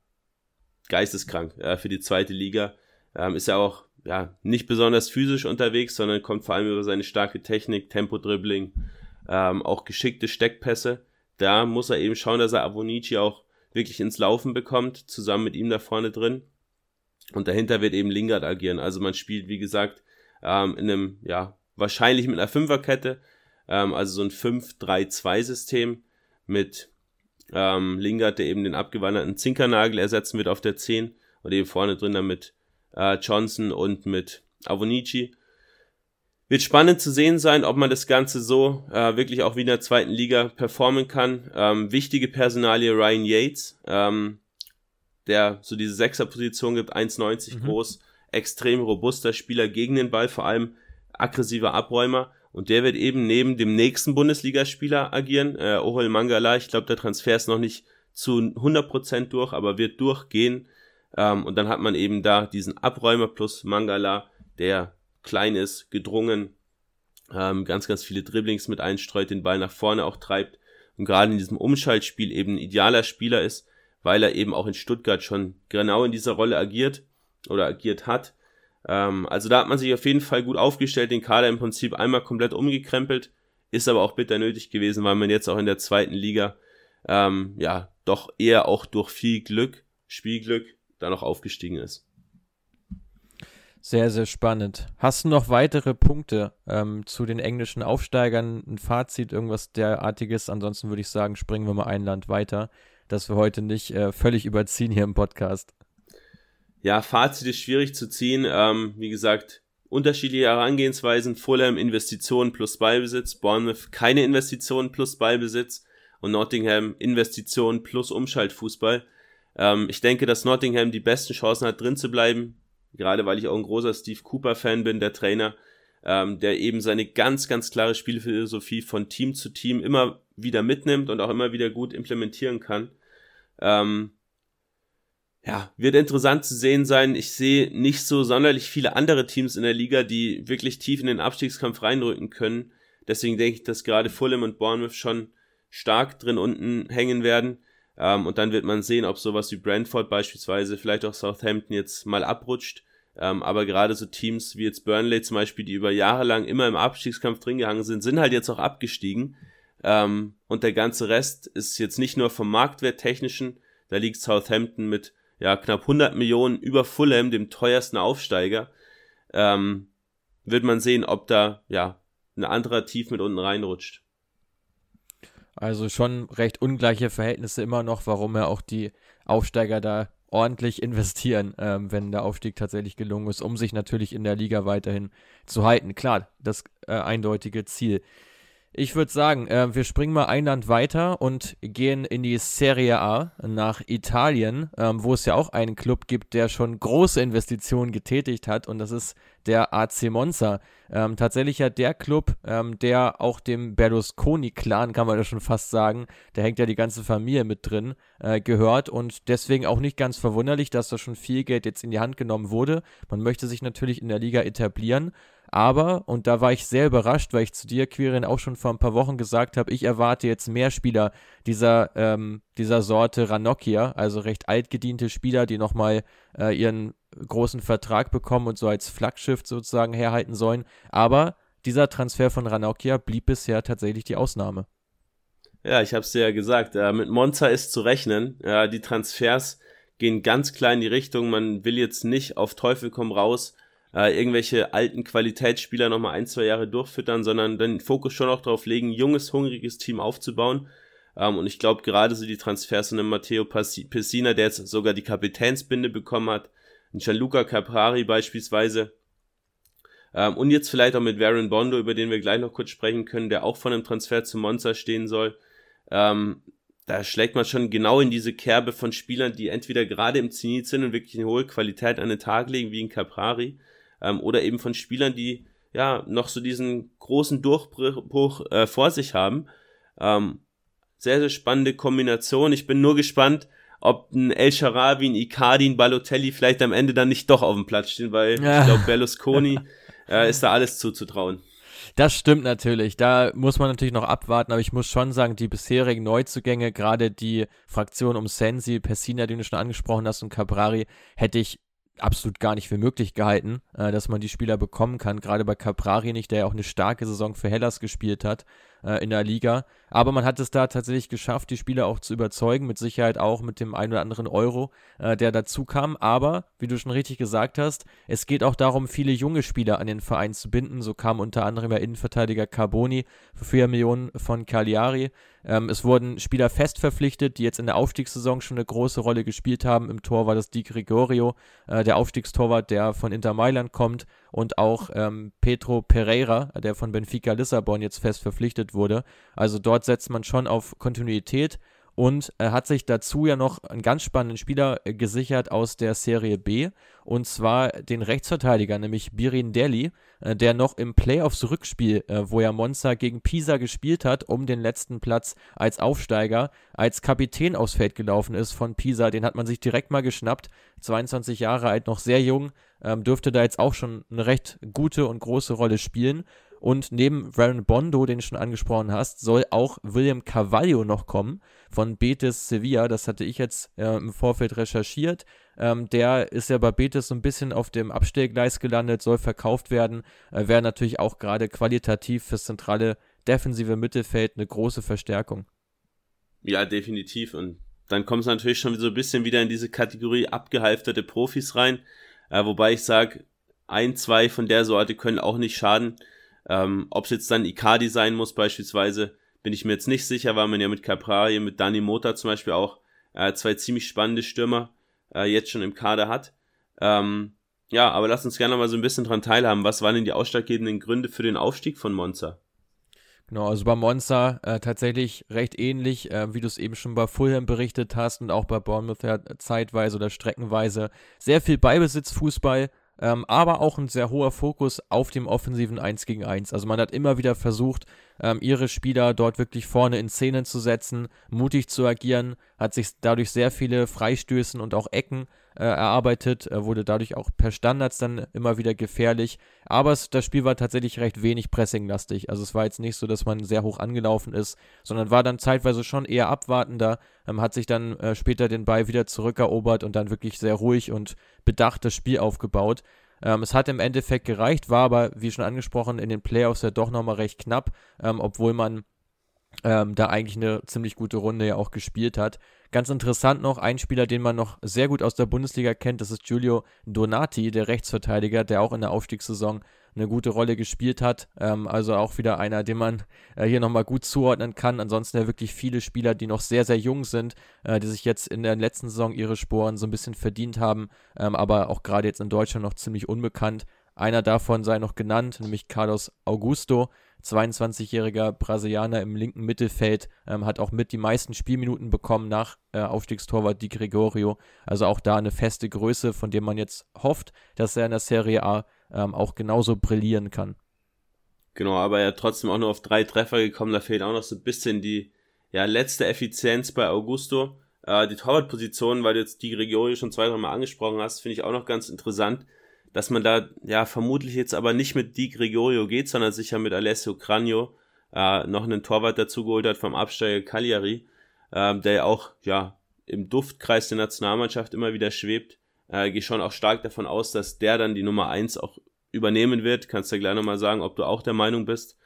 geisteskrank uh, für die zweite Liga. Ähm, ist ja auch ja, nicht besonders physisch unterwegs, sondern kommt vor allem über seine starke Technik, Tempo-Dribbling, ähm, auch geschickte Steckpässe da muss er eben schauen, dass er Avonici auch wirklich ins Laufen bekommt, zusammen mit ihm da vorne drin. Und dahinter wird eben Lingard agieren. Also man spielt, wie gesagt, ähm, in einem, ja, wahrscheinlich mit einer Fünferkette, ähm, also so ein 5-3-2-System mit ähm, Lingard, der eben den abgewanderten Zinkernagel ersetzen wird auf der 10 und eben vorne drin dann mit äh, Johnson und mit Avonici. Wird spannend zu sehen sein, ob man das Ganze so äh, wirklich auch wie in der zweiten Liga performen kann. Ähm, wichtige Personalie Ryan Yates, ähm, der so diese Sechserposition gibt, 1,90 mhm. groß, extrem robuster Spieler gegen den Ball, vor allem aggressiver Abräumer. Und der wird eben neben dem nächsten Bundesligaspieler agieren, äh, Ohol Mangala. Ich glaube, der Transfer ist noch nicht zu 100% durch, aber wird durchgehen. Ähm, und dann hat man eben da diesen Abräumer plus Mangala, der klein ist, gedrungen, ähm, ganz, ganz viele Dribblings mit einstreut, den Ball nach vorne auch treibt und gerade in diesem Umschaltspiel eben ein idealer Spieler ist, weil er eben auch in Stuttgart schon genau in dieser Rolle agiert oder agiert hat. Ähm, also da hat man sich auf jeden Fall gut aufgestellt, den Kader im Prinzip einmal komplett umgekrempelt, ist aber auch bitter nötig gewesen, weil man jetzt auch in der zweiten Liga ähm, ja doch eher auch durch viel Glück, Spielglück, da noch aufgestiegen ist. Sehr, sehr spannend. Hast du noch weitere Punkte ähm, zu den englischen Aufsteigern? Ein Fazit, irgendwas derartiges? Ansonsten würde ich sagen, springen wir mal ein Land weiter, dass wir heute nicht äh, völlig überziehen hier im Podcast. Ja, Fazit ist schwierig zu ziehen. Ähm, wie gesagt, unterschiedliche Herangehensweisen. Fulham Investitionen plus Ballbesitz, Bournemouth keine Investitionen plus Ballbesitz und Nottingham Investitionen plus Umschaltfußball. Ähm, ich denke, dass Nottingham die besten Chancen hat, drin zu bleiben gerade weil ich auch ein großer Steve Cooper-Fan bin, der Trainer, ähm, der eben seine ganz, ganz klare Spielphilosophie von Team zu Team immer wieder mitnimmt und auch immer wieder gut implementieren kann. Ähm, ja, wird interessant zu sehen sein. Ich sehe nicht so sonderlich viele andere Teams in der Liga, die wirklich tief in den Abstiegskampf reinrücken können. Deswegen denke ich, dass gerade Fulham und Bournemouth schon stark drin unten hängen werden. Ähm, und dann wird man sehen, ob sowas wie Brentford beispielsweise, vielleicht auch Southampton jetzt mal abrutscht. Ähm, aber gerade so Teams wie jetzt Burnley zum Beispiel, die über Jahre lang immer im Abstiegskampf drin gehangen sind, sind halt jetzt auch abgestiegen. Ähm, und der ganze Rest ist jetzt nicht nur vom Marktwert technischen, da liegt Southampton mit ja, knapp 100 Millionen über Fulham, dem teuersten Aufsteiger. Ähm, wird man sehen, ob da ja ein anderer Tief mit unten reinrutscht. Also schon recht ungleiche Verhältnisse immer noch, warum ja auch die Aufsteiger da ordentlich investieren, ähm, wenn der Aufstieg tatsächlich gelungen ist, um sich natürlich in der Liga weiterhin zu halten. Klar, das äh, eindeutige Ziel. Ich würde sagen, äh, wir springen mal ein Land weiter und gehen in die Serie A nach Italien, ähm, wo es ja auch einen Club gibt, der schon große Investitionen getätigt hat und das ist der AC Monza. Ähm, tatsächlich ja der Club, ähm, der auch dem Berlusconi-Clan, kann man ja schon fast sagen, da hängt ja die ganze Familie mit drin, äh, gehört und deswegen auch nicht ganz verwunderlich, dass da schon viel Geld jetzt in die Hand genommen wurde. Man möchte sich natürlich in der Liga etablieren aber, und da war ich sehr überrascht, weil ich zu dir, Quirin, auch schon vor ein paar Wochen gesagt habe, ich erwarte jetzt mehr Spieler dieser, ähm, dieser Sorte Ranocchia, also recht altgediente Spieler, die nochmal äh, ihren großen Vertrag bekommen und so als Flaggschiff sozusagen herhalten sollen. Aber dieser Transfer von Ranocchia blieb bisher tatsächlich die Ausnahme. Ja, ich habe es dir ja gesagt, äh, mit Monza ist zu rechnen. Ja, die Transfers gehen ganz klar in die Richtung. Man will jetzt nicht auf Teufel komm raus äh, irgendwelche alten Qualitätsspieler nochmal ein, zwei Jahre durchfüttern, sondern den Fokus schon auch darauf legen, junges, hungriges Team aufzubauen. Ähm, und ich glaube, gerade so die Transfers von einem Matteo Pessina, der jetzt sogar die Kapitänsbinde bekommen hat, ein Gianluca Caprari beispielsweise, ähm, und jetzt vielleicht auch mit Varen Bondo, über den wir gleich noch kurz sprechen können, der auch von einem Transfer zu Monza stehen soll. Ähm, da schlägt man schon genau in diese Kerbe von Spielern, die entweder gerade im Zenit sind und wirklich eine hohe Qualität an den Tag legen, wie ein Caprari, ähm, oder eben von Spielern, die ja noch so diesen großen Durchbruch äh, vor sich haben. Ähm, sehr, sehr spannende Kombination. Ich bin nur gespannt, ob ein El Sharawi, ein Icardi, ein Balotelli vielleicht am Ende dann nicht doch auf dem Platz stehen, weil ja. ich glaube, Berlusconi *laughs* äh, ist da alles zuzutrauen. Das stimmt natürlich. Da muss man natürlich noch abwarten, aber ich muss schon sagen, die bisherigen Neuzugänge, gerade die Fraktion um Sensi, Pessina, den du schon angesprochen hast, und Caprari, hätte ich absolut gar nicht für möglich gehalten, äh, dass man die Spieler bekommen kann. Gerade bei Caprari nicht, der ja auch eine starke Saison für Hellas gespielt hat äh, in der Liga. Aber man hat es da tatsächlich geschafft, die Spieler auch zu überzeugen, mit Sicherheit auch mit dem einen oder anderen Euro, äh, der dazu kam. Aber, wie du schon richtig gesagt hast, es geht auch darum, viele junge Spieler an den Verein zu binden. So kam unter anderem der Innenverteidiger Carboni für 4 Millionen von Cagliari. Ähm, es wurden Spieler fest verpflichtet, die jetzt in der Aufstiegssaison schon eine große Rolle gespielt haben. Im Tor war das Di Gregorio, äh, der Aufstiegstorwart, der von Inter Mailand kommt und auch ähm, Pedro Pereira, der von Benfica Lissabon jetzt fest verpflichtet wurde. Also dort setzt man schon auf Kontinuität und er hat sich dazu ja noch einen ganz spannenden Spieler äh, gesichert aus der Serie B und zwar den Rechtsverteidiger, nämlich Birin Deli, äh, der noch im Playoffs-Rückspiel, äh, wo ja Monza gegen Pisa gespielt hat, um den letzten Platz als Aufsteiger, als Kapitän aufs Feld gelaufen ist von Pisa. Den hat man sich direkt mal geschnappt. 22 Jahre alt, noch sehr jung, ähm, dürfte da jetzt auch schon eine recht gute und große Rolle spielen. Und neben Varen Bondo, den du schon angesprochen hast, soll auch William Carvalho noch kommen von Betis Sevilla. Das hatte ich jetzt äh, im Vorfeld recherchiert. Ähm, der ist ja bei Betis so ein bisschen auf dem Abstellgleis gelandet, soll verkauft werden. Äh, Wäre natürlich auch gerade qualitativ fürs zentrale defensive Mittelfeld eine große Verstärkung. Ja, definitiv. Und dann kommt es natürlich schon so ein bisschen wieder in diese Kategorie abgehalfterte Profis rein. Äh, wobei ich sage, ein, zwei von der Sorte können auch nicht schaden. Ähm, Ob es jetzt dann Icardi sein muss beispielsweise, bin ich mir jetzt nicht sicher, weil man ja mit Caprari, mit Dani Mota zum Beispiel auch äh, zwei ziemlich spannende Stürmer äh, jetzt schon im Kader hat. Ähm, ja, aber lass uns gerne mal so ein bisschen dran teilhaben. Was waren denn die ausschlaggebenden Gründe für den Aufstieg von Monza? Genau, also bei Monza äh, tatsächlich recht ähnlich, äh, wie du es eben schon bei Fulham berichtet hast und auch bei Bournemouth ja zeitweise oder streckenweise. Sehr viel Beibesitzfußball, ähm, aber auch ein sehr hoher Fokus auf dem offensiven 1 gegen 1. Also man hat immer wieder versucht, ähm, ihre Spieler dort wirklich vorne in Szenen zu setzen, mutig zu agieren, hat sich dadurch sehr viele Freistößen und auch Ecken äh, erarbeitet, äh, wurde dadurch auch per Standards dann immer wieder gefährlich. Aber es, das Spiel war tatsächlich recht wenig pressinglastig. Also es war jetzt nicht so, dass man sehr hoch angelaufen ist, sondern war dann zeitweise schon eher abwartender, ähm, hat sich dann äh, später den Ball wieder zurückerobert und dann wirklich sehr ruhig und bedacht das Spiel aufgebaut. Ähm, es hat im Endeffekt gereicht, war aber, wie schon angesprochen, in den Playoffs ja doch nochmal recht knapp, ähm, obwohl man ähm, da eigentlich eine ziemlich gute Runde ja auch gespielt hat. Ganz interessant noch, ein Spieler, den man noch sehr gut aus der Bundesliga kennt, das ist Giulio Donati, der Rechtsverteidiger, der auch in der Aufstiegssaison eine gute Rolle gespielt hat. Ähm, also auch wieder einer, den man äh, hier nochmal gut zuordnen kann. Ansonsten ja wirklich viele Spieler, die noch sehr, sehr jung sind, äh, die sich jetzt in der letzten Saison ihre Sporen so ein bisschen verdient haben, ähm, aber auch gerade jetzt in Deutschland noch ziemlich unbekannt. Einer davon sei noch genannt, nämlich Carlos Augusto, 22-jähriger Brasilianer im linken Mittelfeld, ähm, hat auch mit die meisten Spielminuten bekommen nach äh, Aufstiegstorwart Di Gregorio. Also auch da eine feste Größe, von dem man jetzt hofft, dass er in der Serie A ähm, auch genauso brillieren kann. Genau, aber er hat trotzdem auch nur auf drei Treffer gekommen. Da fehlt auch noch so ein bisschen die ja, letzte Effizienz bei Augusto. Äh, die Torwartposition, weil du jetzt Di Gregorio schon zwei, drei Mal angesprochen hast, finde ich auch noch ganz interessant dass man da ja vermutlich jetzt aber nicht mit Di Gregorio geht, sondern sicher mit Alessio Cranio äh, noch einen Torwart dazugeholt hat vom Absteiger Cagliari, äh, der ja auch ja im Duftkreis der Nationalmannschaft immer wieder schwebt. Äh, gehe schon auch stark davon aus, dass der dann die Nummer eins auch übernehmen wird. Kannst du gleich nochmal sagen, ob du auch der Meinung bist.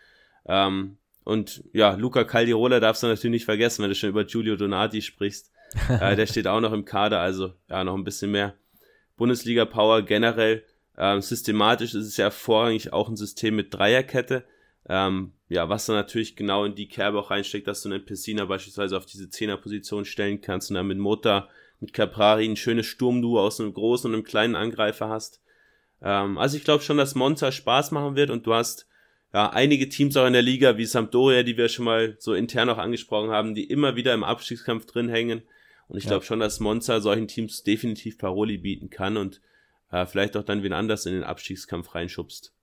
Ähm, und ja, Luca Caldirola darfst du natürlich nicht vergessen, wenn du schon über Giulio Donati sprichst. *laughs* äh, der steht auch noch im Kader, also ja, noch ein bisschen mehr Bundesliga-Power generell. Ähm, systematisch ist es ja vorrangig auch ein System mit Dreierkette. Ähm, ja, was dann natürlich genau in die Kerbe auch reinsteckt, dass du einen Pessina beispielsweise auf diese Zehnerposition stellen kannst und dann mit Mota, mit Caprari ein schönes Sturmduo aus einem großen und einem kleinen Angreifer hast. Ähm, also ich glaube schon, dass Monza Spaß machen wird und du hast ja einige Teams auch in der Liga wie Sampdoria, die wir schon mal so intern auch angesprochen haben, die immer wieder im Abstiegskampf drin hängen. Und ich ja. glaube schon, dass Monza solchen Teams definitiv Paroli bieten kann und äh, vielleicht auch dann wen anders in den Abstiegskampf reinschubst.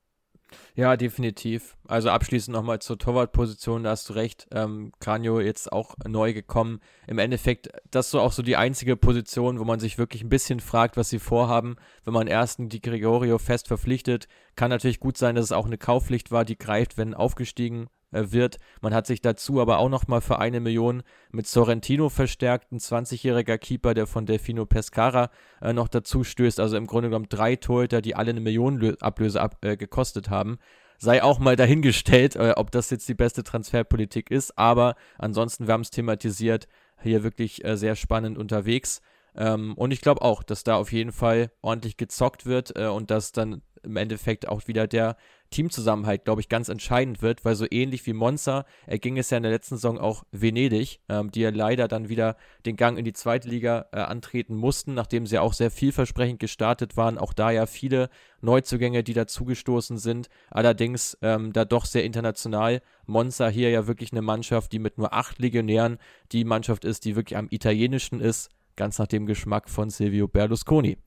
Ja, definitiv. Also abschließend nochmal zur Torwartposition, da hast du recht. Ähm, Kranjo jetzt auch neu gekommen. Im Endeffekt, das ist so auch so die einzige Position, wo man sich wirklich ein bisschen fragt, was sie vorhaben. Wenn man ersten die Gregorio fest verpflichtet, kann natürlich gut sein, dass es auch eine Kaufpflicht war, die greift, wenn aufgestiegen wird. Man hat sich dazu aber auch nochmal für eine Million mit Sorrentino verstärkt, ein 20-jähriger Keeper, der von Delfino Pescara äh, noch dazu stößt. Also im Grunde genommen drei Torhüter, die alle eine Million Ablöse ab, äh, gekostet haben. Sei auch mal dahingestellt, äh, ob das jetzt die beste Transferpolitik ist. Aber ansonsten, wir haben es thematisiert, hier wirklich äh, sehr spannend unterwegs. Ähm, und ich glaube auch, dass da auf jeden Fall ordentlich gezockt wird äh, und dass dann im Endeffekt auch wieder der Teamzusammenhalt, glaube ich, ganz entscheidend wird, weil so ähnlich wie Monza erging es ja in der letzten Saison auch Venedig, ähm, die ja leider dann wieder den Gang in die zweite Liga äh, antreten mussten, nachdem sie auch sehr vielversprechend gestartet waren. Auch da ja viele Neuzugänge, die dazugestoßen sind. Allerdings ähm, da doch sehr international. Monza hier ja wirklich eine Mannschaft, die mit nur acht Legionären die Mannschaft ist, die wirklich am italienischen ist, ganz nach dem Geschmack von Silvio Berlusconi.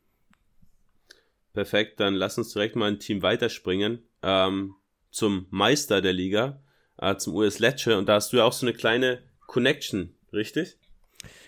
Perfekt, dann lass uns direkt mal ein Team weiterspringen ähm, zum Meister der Liga, äh, zum US Lecce. Und da hast du ja auch so eine kleine Connection, richtig?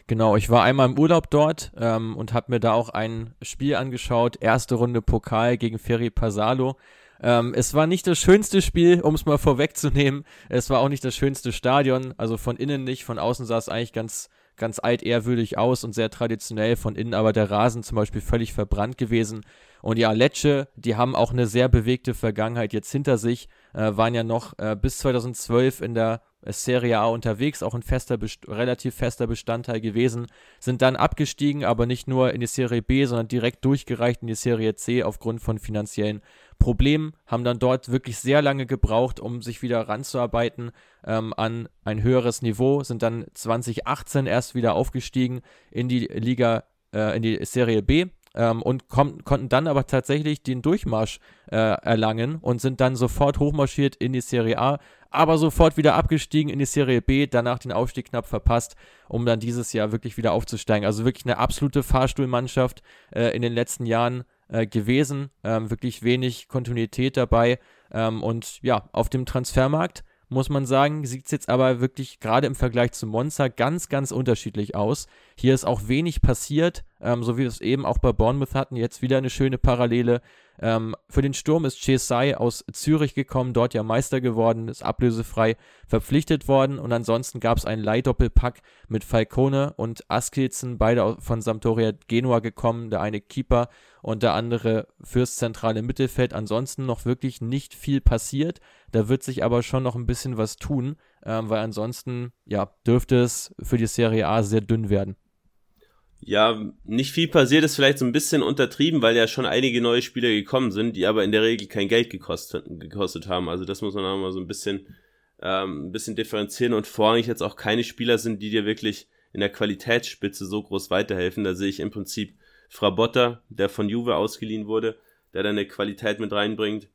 Genau, ich war einmal im Urlaub dort ähm, und habe mir da auch ein Spiel angeschaut. Erste Runde Pokal gegen Ferri Pasalo. Ähm, es war nicht das schönste Spiel, um es mal *laughs* vorwegzunehmen. Es war auch nicht das schönste Stadion, also von innen nicht, von außen sah es eigentlich ganz ganz altehrwürdig aus und sehr traditionell von innen, aber der Rasen zum Beispiel völlig verbrannt gewesen. Und ja, Lecce, die haben auch eine sehr bewegte Vergangenheit jetzt hinter sich, äh, waren ja noch äh, bis 2012 in der Serie A unterwegs, auch ein fester, relativ fester Bestandteil gewesen, sind dann abgestiegen, aber nicht nur in die Serie B, sondern direkt durchgereicht in die Serie C aufgrund von finanziellen Problemen, haben dann dort wirklich sehr lange gebraucht, um sich wieder ranzuarbeiten ähm, an ein höheres Niveau, sind dann 2018 erst wieder aufgestiegen in die Liga, äh, in die Serie B, ähm, und konnten dann aber tatsächlich den Durchmarsch äh, erlangen und sind dann sofort hochmarschiert in die Serie A, aber sofort wieder abgestiegen in die Serie B, danach den Aufstieg knapp verpasst, um dann dieses Jahr wirklich wieder aufzusteigen. Also wirklich eine absolute Fahrstuhlmannschaft äh, in den letzten Jahren äh, gewesen, ähm, wirklich wenig Kontinuität dabei ähm, und ja, auf dem Transfermarkt muss man sagen, sieht es jetzt aber wirklich gerade im Vergleich zu Monza ganz, ganz unterschiedlich aus. Hier ist auch wenig passiert, ähm, so wie wir es eben auch bei Bournemouth hatten. Jetzt wieder eine schöne Parallele. Ähm, für den Sturm ist Chesai aus Zürich gekommen, dort ja Meister geworden, ist ablösefrei verpflichtet worden und ansonsten gab es einen Leihdoppelpack mit Falcone und Askilzen, beide von Sampdoria Genua gekommen, der eine Keeper und der andere fürs zentrale Mittelfeld. Ansonsten noch wirklich nicht viel passiert. Da wird sich aber schon noch ein bisschen was tun, ähm, weil ansonsten ja dürfte es für die Serie A sehr dünn werden. Ja, nicht viel passiert ist vielleicht so ein bisschen untertrieben, weil ja schon einige neue Spieler gekommen sind, die aber in der Regel kein Geld gekostet, gekostet haben. Also das muss man auch mal so ein bisschen, ähm, ein bisschen differenzieren und vorrangig jetzt auch keine Spieler sind, die dir wirklich in der Qualitätsspitze so groß weiterhelfen. Da sehe ich im Prinzip Frabotta, der von Juve ausgeliehen wurde, der da eine Qualität mit reinbringt.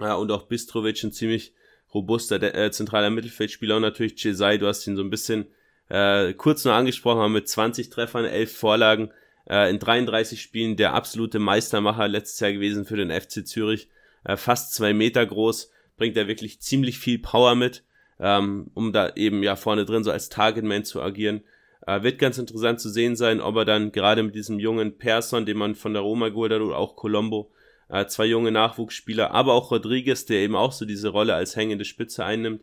Ja, und auch Bistrovic, ein ziemlich robuster äh, zentraler Mittelfeldspieler und natürlich Cesai, du hast ihn so ein bisschen äh, kurz nur angesprochen haben, mit 20 Treffern, 11 Vorlagen äh, in 33 Spielen der absolute Meistermacher letztes Jahr gewesen für den FC Zürich. Äh, fast zwei Meter groß, bringt er wirklich ziemlich viel Power mit, ähm, um da eben ja vorne drin so als Targetman zu agieren. Äh, wird ganz interessant zu sehen sein, ob er dann gerade mit diesem jungen Persson, den man von der Roma geholt hat, oder auch Colombo, äh, zwei junge Nachwuchsspieler, aber auch Rodriguez, der eben auch so diese Rolle als hängende Spitze einnimmt,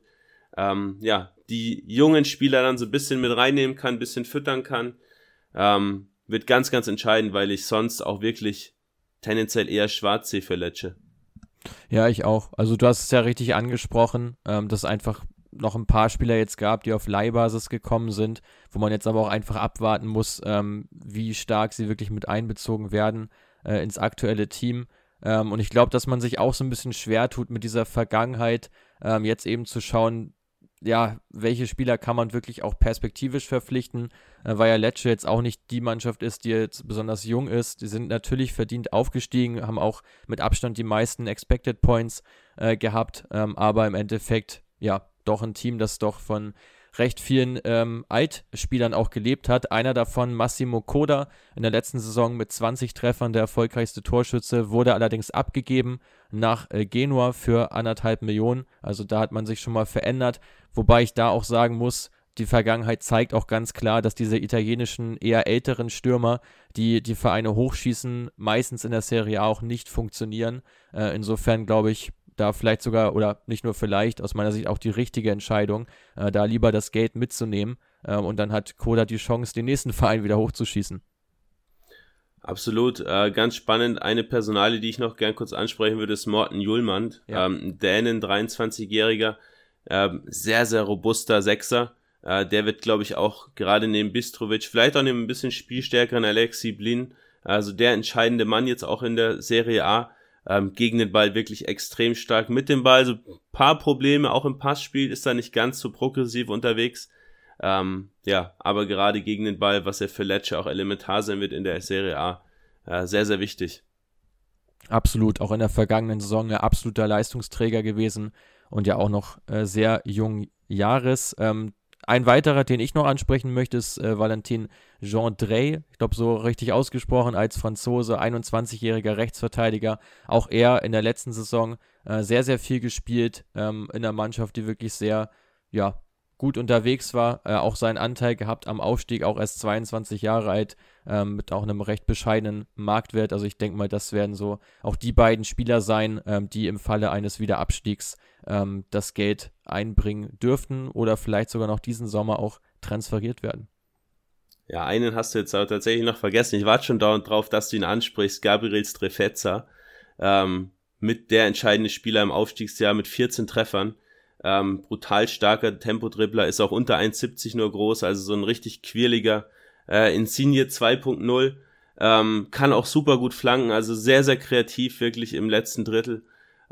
ähm, ja, die jungen Spieler dann so ein bisschen mit reinnehmen kann, ein bisschen füttern kann, ähm, wird ganz, ganz entscheidend, weil ich sonst auch wirklich tendenziell eher schwarz sehe für Lecce. Ja, ich auch. Also du hast es ja richtig angesprochen, ähm, dass einfach noch ein paar Spieler jetzt gab, die auf Leihbasis gekommen sind, wo man jetzt aber auch einfach abwarten muss, ähm, wie stark sie wirklich mit einbezogen werden äh, ins aktuelle Team. Ähm, und ich glaube, dass man sich auch so ein bisschen schwer tut mit dieser Vergangenheit, ähm, jetzt eben zu schauen, ja, welche Spieler kann man wirklich auch perspektivisch verpflichten, äh, weil ja Lecce jetzt auch nicht die Mannschaft ist, die jetzt besonders jung ist. Die sind natürlich verdient aufgestiegen, haben auch mit Abstand die meisten Expected Points äh, gehabt, ähm, aber im Endeffekt, ja, doch ein Team, das doch von recht vielen ähm, Altspielern auch gelebt hat. Einer davon, Massimo Koda, in der letzten Saison mit 20 Treffern der erfolgreichste Torschütze, wurde allerdings abgegeben nach äh, Genua für anderthalb Millionen. Also da hat man sich schon mal verändert. Wobei ich da auch sagen muss, die Vergangenheit zeigt auch ganz klar, dass diese italienischen eher älteren Stürmer, die die Vereine hochschießen, meistens in der Serie A auch nicht funktionieren. Äh, insofern glaube ich, da vielleicht sogar, oder nicht nur vielleicht, aus meiner Sicht auch die richtige Entscheidung, äh, da lieber das Geld mitzunehmen. Und dann hat Koda die Chance, den nächsten *laughs* Verein wieder hochzuschießen. Absolut, äh, ganz spannend. Eine Personale, die ich noch gern kurz ansprechen würde, ist Morten Julmand, ja. ähm, Dänen, 23-Jähriger, äh, sehr, sehr robuster Sechser. Äh, der wird, glaube ich, auch gerade neben Bistrovic, vielleicht auch neben ein bisschen spielstärkeren Alexi Blin, also der entscheidende Mann jetzt auch in der Serie A, ähm, gegen den Ball wirklich extrem stark mit dem Ball. So paar Probleme, auch im Passspiel ist er nicht ganz so progressiv unterwegs. Ähm, ja, aber gerade gegen den Ball, was er für Lecce auch elementar sein wird in der Serie A, äh, sehr, sehr wichtig. Absolut, auch in der vergangenen Saison ein absoluter Leistungsträger gewesen und ja auch noch äh, sehr jung Jahres. Ähm, ein weiterer, den ich noch ansprechen möchte, ist äh, Valentin Jean Drey. Ich glaube, so richtig ausgesprochen als Franzose, 21-jähriger Rechtsverteidiger. Auch er in der letzten Saison äh, sehr, sehr viel gespielt ähm, in der Mannschaft, die wirklich sehr, ja, gut unterwegs war, äh, auch seinen Anteil gehabt am Aufstieg, auch erst 22 Jahre alt, ähm, mit auch einem recht bescheidenen Marktwert. Also ich denke mal, das werden so auch die beiden Spieler sein, ähm, die im Falle eines Wiederabstiegs ähm, das Geld einbringen dürften oder vielleicht sogar noch diesen Sommer auch transferiert werden. Ja, einen hast du jetzt aber tatsächlich noch vergessen. Ich warte schon dauernd drauf, dass du ihn ansprichst. Gabriel Strefezza, ähm, mit der entscheidende Spieler im Aufstiegsjahr mit 14 Treffern Ähm, brutal starker Tempodribbler, ist auch unter 1,70 nur groß, also so ein richtig quirliger äh, Insigne 2.0. Ähm, kann auch super gut flanken, also sehr, sehr kreativ wirklich im letzten Drittel.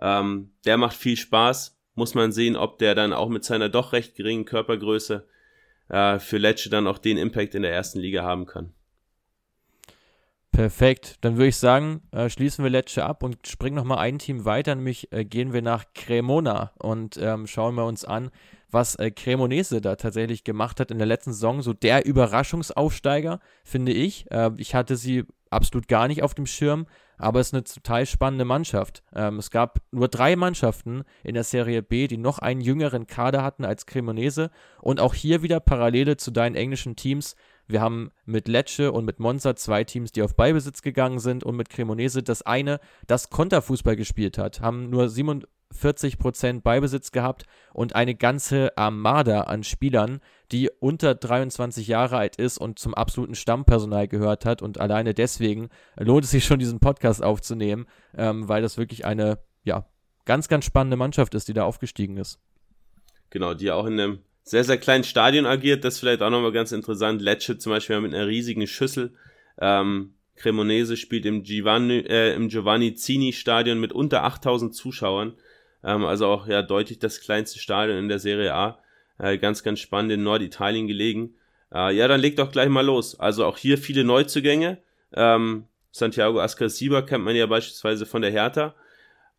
Ähm, der macht viel Spaß. Muss man sehen, ob der dann auch mit seiner doch recht geringen Körpergröße äh, für Lecce dann auch den Impact in der ersten Liga haben kann. Perfekt. Dann würde ich sagen, äh, schließen wir Lecce ab und springen nochmal ein Team weiter, nämlich äh, gehen wir nach Cremona und ähm, schauen wir uns an, was äh, Cremonese da tatsächlich gemacht hat in der letzten Saison. So der Überraschungsaufsteiger, finde ich. Äh, ich hatte sie absolut gar nicht auf dem Schirm, aber es ist eine total spannende Mannschaft. Ähm, es gab nur drei Mannschaften in der Serie B, die noch einen jüngeren Kader hatten als Cremonese und auch hier wieder Parallele zu deinen englischen Teams. Wir haben mit Lecce und mit Monza zwei Teams, die auf Beibesitz gegangen sind und mit Cremonese das eine, das Konterfußball gespielt hat, haben nur 47% Beibesitz gehabt und eine ganze Armada an Spielern, die unter 23 Jahre alt ist und zum absoluten Stammpersonal gehört hat. Und alleine deswegen lohnt es sich schon, diesen Podcast aufzunehmen, ähm, weil das wirklich eine, ja, ganz, ganz spannende Mannschaft ist, die da aufgestiegen ist. Genau, die auch in einem sehr, sehr kleinen Stadion agiert. Das ist vielleicht auch nochmal ganz interessant. Lecce zum Beispiel mit einer riesigen Schüssel. Ähm, Cremonese spielt im Giovanni, äh, im Giovanni Zini Stadion mit unter 8000 Zuschauern. Ähm, also auch ja deutlich das kleinste Stadion in der Serie A. Äh, ganz, ganz spannend in Norditalien gelegen. Äh, ja, dann legt doch gleich mal los. Also auch hier viele Neuzugänge. Ähm, Santiago Ascasiba kennt man ja beispielsweise von der Hertha.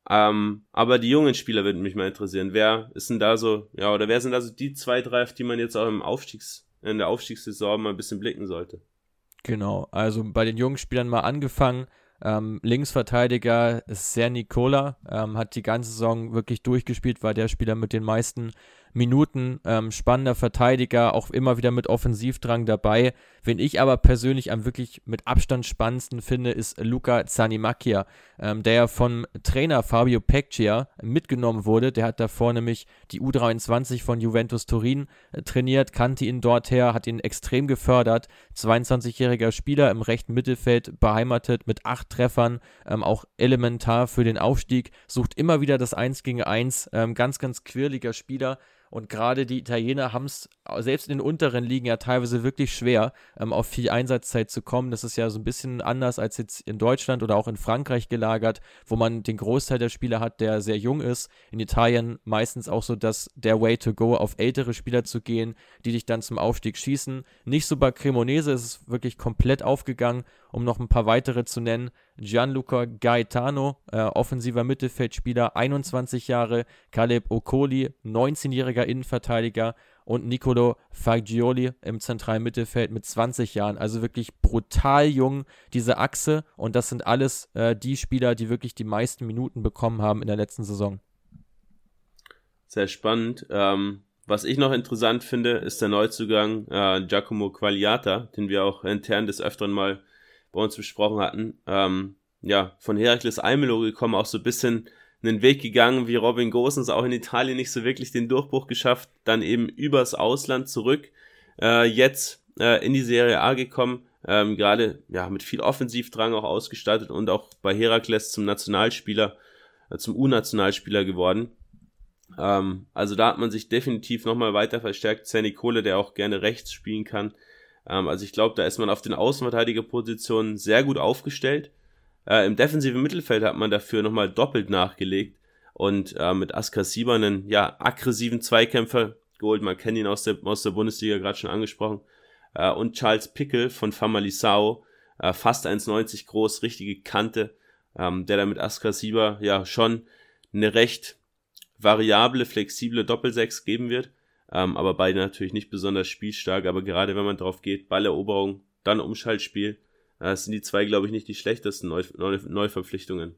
Ähm, aber die jungen Spieler würden mich mal interessieren. Wer ist denn da so, ja, oder wer sind da so die zwei, drei, auf die man jetzt auch im Aufstiegs, in der Aufstiegssaison mal ein bisschen blicken sollte? Genau, also bei den jungen Spielern mal angefangen. Ähm, Linksverteidiger ist sehr Nicola, ähm, hat die ganze Saison wirklich durchgespielt, war der Spieler mit den meisten Minuten, ähm, spannender Verteidiger, auch immer wieder mit Offensivdrang dabei. Wen ich aber persönlich am wirklich mit Abstand spannendsten finde, ist Luca Zanimacchia, ähm, der ja vom Trainer Fabio Peccia mitgenommen wurde. Der hat davor nämlich die U23 von Juventus Turin äh, trainiert, kannte ihn dort her, hat ihn extrem gefördert. 22-jähriger Spieler im rechten Mittelfeld beheimatet mit acht Treffern, ähm, auch elementar für den Aufstieg, sucht immer wieder das 1 gegen 1, ähm, ganz, ganz quirliger Spieler. Und gerade die Italiener haben es selbst in den unteren Ligen ja teilweise wirklich schwer, ähm, auf viel Einsatzzeit zu kommen. Das ist ja so ein bisschen anders als jetzt in Deutschland oder auch in Frankreich gelagert, wo man den Großteil der Spieler hat, der sehr jung ist. In Italien meistens auch so, dass der Way to go auf ältere Spieler zu gehen, die dich dann zum Aufstieg schießen. Nicht so bei Cremonese, ist es wirklich komplett aufgegangen, um noch ein paar weitere zu nennen. Gianluca Gaetano, äh, offensiver Mittelfeldspieler, 21 Jahre, Caleb Okoli, 19-jähriger Innenverteidiger und Nicolo Fagioli im zentralen Mittelfeld mit 20 Jahren. Also wirklich brutal jung, diese Achse. Und das sind alles äh, die Spieler, die wirklich die meisten Minuten bekommen haben in der letzten Saison. Sehr spannend. Ähm, was ich noch interessant finde, ist der Neuzugang äh, Giacomo Quagliata, den wir auch intern des Öfteren mal bei uns besprochen hatten, ähm, ja, von Herakles Almelo gekommen, auch so ein bisschen einen Weg gegangen, wie Robin Gosens auch in Italien nicht so wirklich den Durchbruch geschafft, dann eben übers Ausland zurück, äh, jetzt äh, in die Serie A gekommen, ähm, gerade ja mit viel Offensivdrang auch ausgestattet und auch bei Herakles zum Nationalspieler, äh, zum U-Nationalspieler geworden. Ähm, also da hat man sich definitiv nochmal weiter verstärkt. Sandy Kohle, der auch gerne rechts spielen kann, ähm, also ich glaube, da ist man auf den Außenverteidigerpositionen sehr gut aufgestellt. Äh, Im defensiven Mittelfeld hat man dafür nochmal doppelt nachgelegt und äh, mit Askar Sieber einen ja, aggressiven Zweikämpfer geholt. Man kennt ihn aus der, aus der Bundesliga gerade schon angesprochen. Äh, und Charles Pickel von Famalisao, äh, fast 1,90 groß, richtige Kante, ähm, der da mit Askar Sieber ja schon eine recht variable, flexible Doppelsechs geben wird. Ähm, aber beide natürlich nicht besonders spielstark, aber gerade wenn man drauf geht, Balleroberung, dann Umschaltspiel, äh, sind die zwei, glaube ich, nicht die schlechtesten Neu Neu Neuverpflichtungen.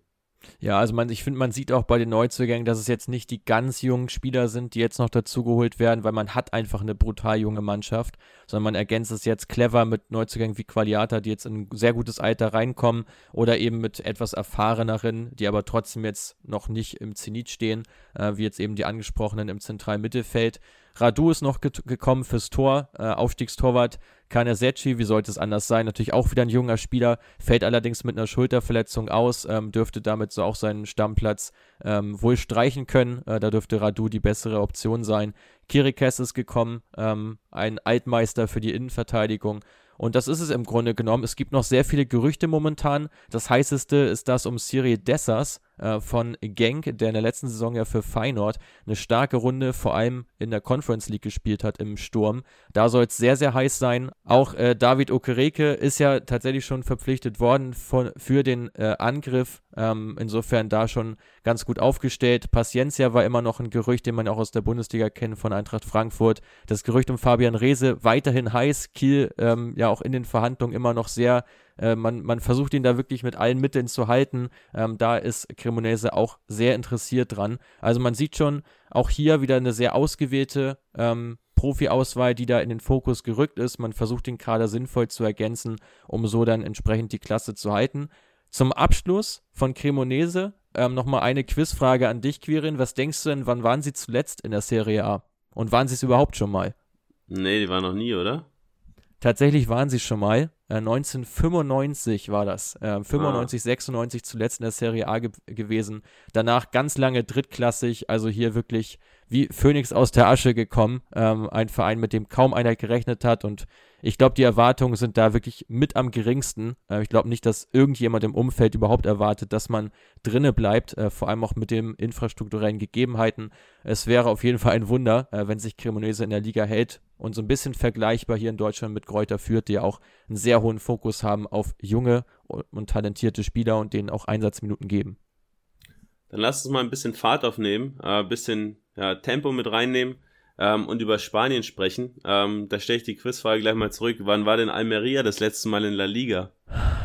Ja, also man, ich finde, man sieht auch bei den Neuzugängen, dass es jetzt nicht die ganz jungen Spieler sind, die jetzt noch dazugeholt werden, weil man hat einfach eine brutal junge Mannschaft, sondern man ergänzt es jetzt clever mit Neuzugängen wie Qualiata, die jetzt in ein sehr gutes Alter reinkommen oder eben mit etwas erfahreneren, die aber trotzdem jetzt noch nicht im Zenit stehen, äh, wie jetzt eben die angesprochenen im zentralen Mittelfeld. Radu ist noch ge gekommen fürs Tor, äh, Aufstiegstorwart. Kanesecci, wie sollte es anders sein? Natürlich auch wieder ein junger Spieler, fällt allerdings mit einer Schulterverletzung aus, ähm, dürfte damit so auch seinen Stammplatz ähm, wohl streichen können. Äh, da dürfte Radu die bessere Option sein. Kirikes ist gekommen, ähm, ein Altmeister für die Innenverteidigung. Und das ist es im Grunde genommen. Es gibt noch sehr viele Gerüchte momentan. Das heißeste ist das um Siri Dessers äh, von Genk, der in der letzten Saison ja für Feyenoord eine starke Runde vor allem in der Conference League gespielt hat im Sturm. Da soll es sehr, sehr heiß sein. Auch äh, David Okereke ist ja tatsächlich schon verpflichtet worden von, für den äh, Angriff. Ähm, insofern da schon ganz gut aufgestellt. Paciencia war immer noch ein Gerücht, den man auch aus der Bundesliga kennt von Eintracht Frankfurt. Das Gerücht um Fabian Reese weiterhin heiß. Kiel ähm, ja auch in den Verhandlungen immer noch sehr äh, man, man versucht ihn da wirklich mit allen Mitteln zu halten. Ähm, da ist Cremonese auch sehr interessiert dran. Also man sieht schon auch hier wieder eine sehr ausgewählte ähm, Profi-Auswahl, die da in den Fokus gerückt ist. Man versucht den Kader sinnvoll zu ergänzen, um so dann entsprechend die Klasse zu halten. Zum Abschluss von Cremonese ähm, nochmal eine Quizfrage an dich, Quirin. Was denkst du denn, wann waren sie zuletzt in der Serie A? Und waren sie es überhaupt schon mal? Nee, die waren noch nie, oder? Tatsächlich waren sie schon mal. Äh, 1995 war das. Äh, 95, ah. 96 zuletzt in der Serie A ge gewesen. Danach ganz lange drittklassig, also hier wirklich wie Phoenix aus der Asche gekommen. Ähm, ein Verein, mit dem kaum einer gerechnet hat und ich glaube, die Erwartungen sind da wirklich mit am geringsten. Äh, ich glaube nicht, dass irgendjemand im Umfeld überhaupt erwartet, dass man drinne bleibt, äh, vor allem auch mit den infrastrukturellen Gegebenheiten. Es wäre auf jeden Fall ein Wunder, äh, wenn sich Cremonese in der Liga hält und so ein bisschen vergleichbar hier in Deutschland mit Kräuter führt, die auch einen sehr hohen Fokus haben auf junge und talentierte Spieler und denen auch Einsatzminuten geben. Dann lass uns mal ein bisschen Fahrt aufnehmen, ein bisschen ja, Tempo mit reinnehmen ähm, und über Spanien sprechen. Ähm, da stelle ich die Quizfrage gleich mal zurück. Wann war denn Almeria das letzte Mal in La Liga?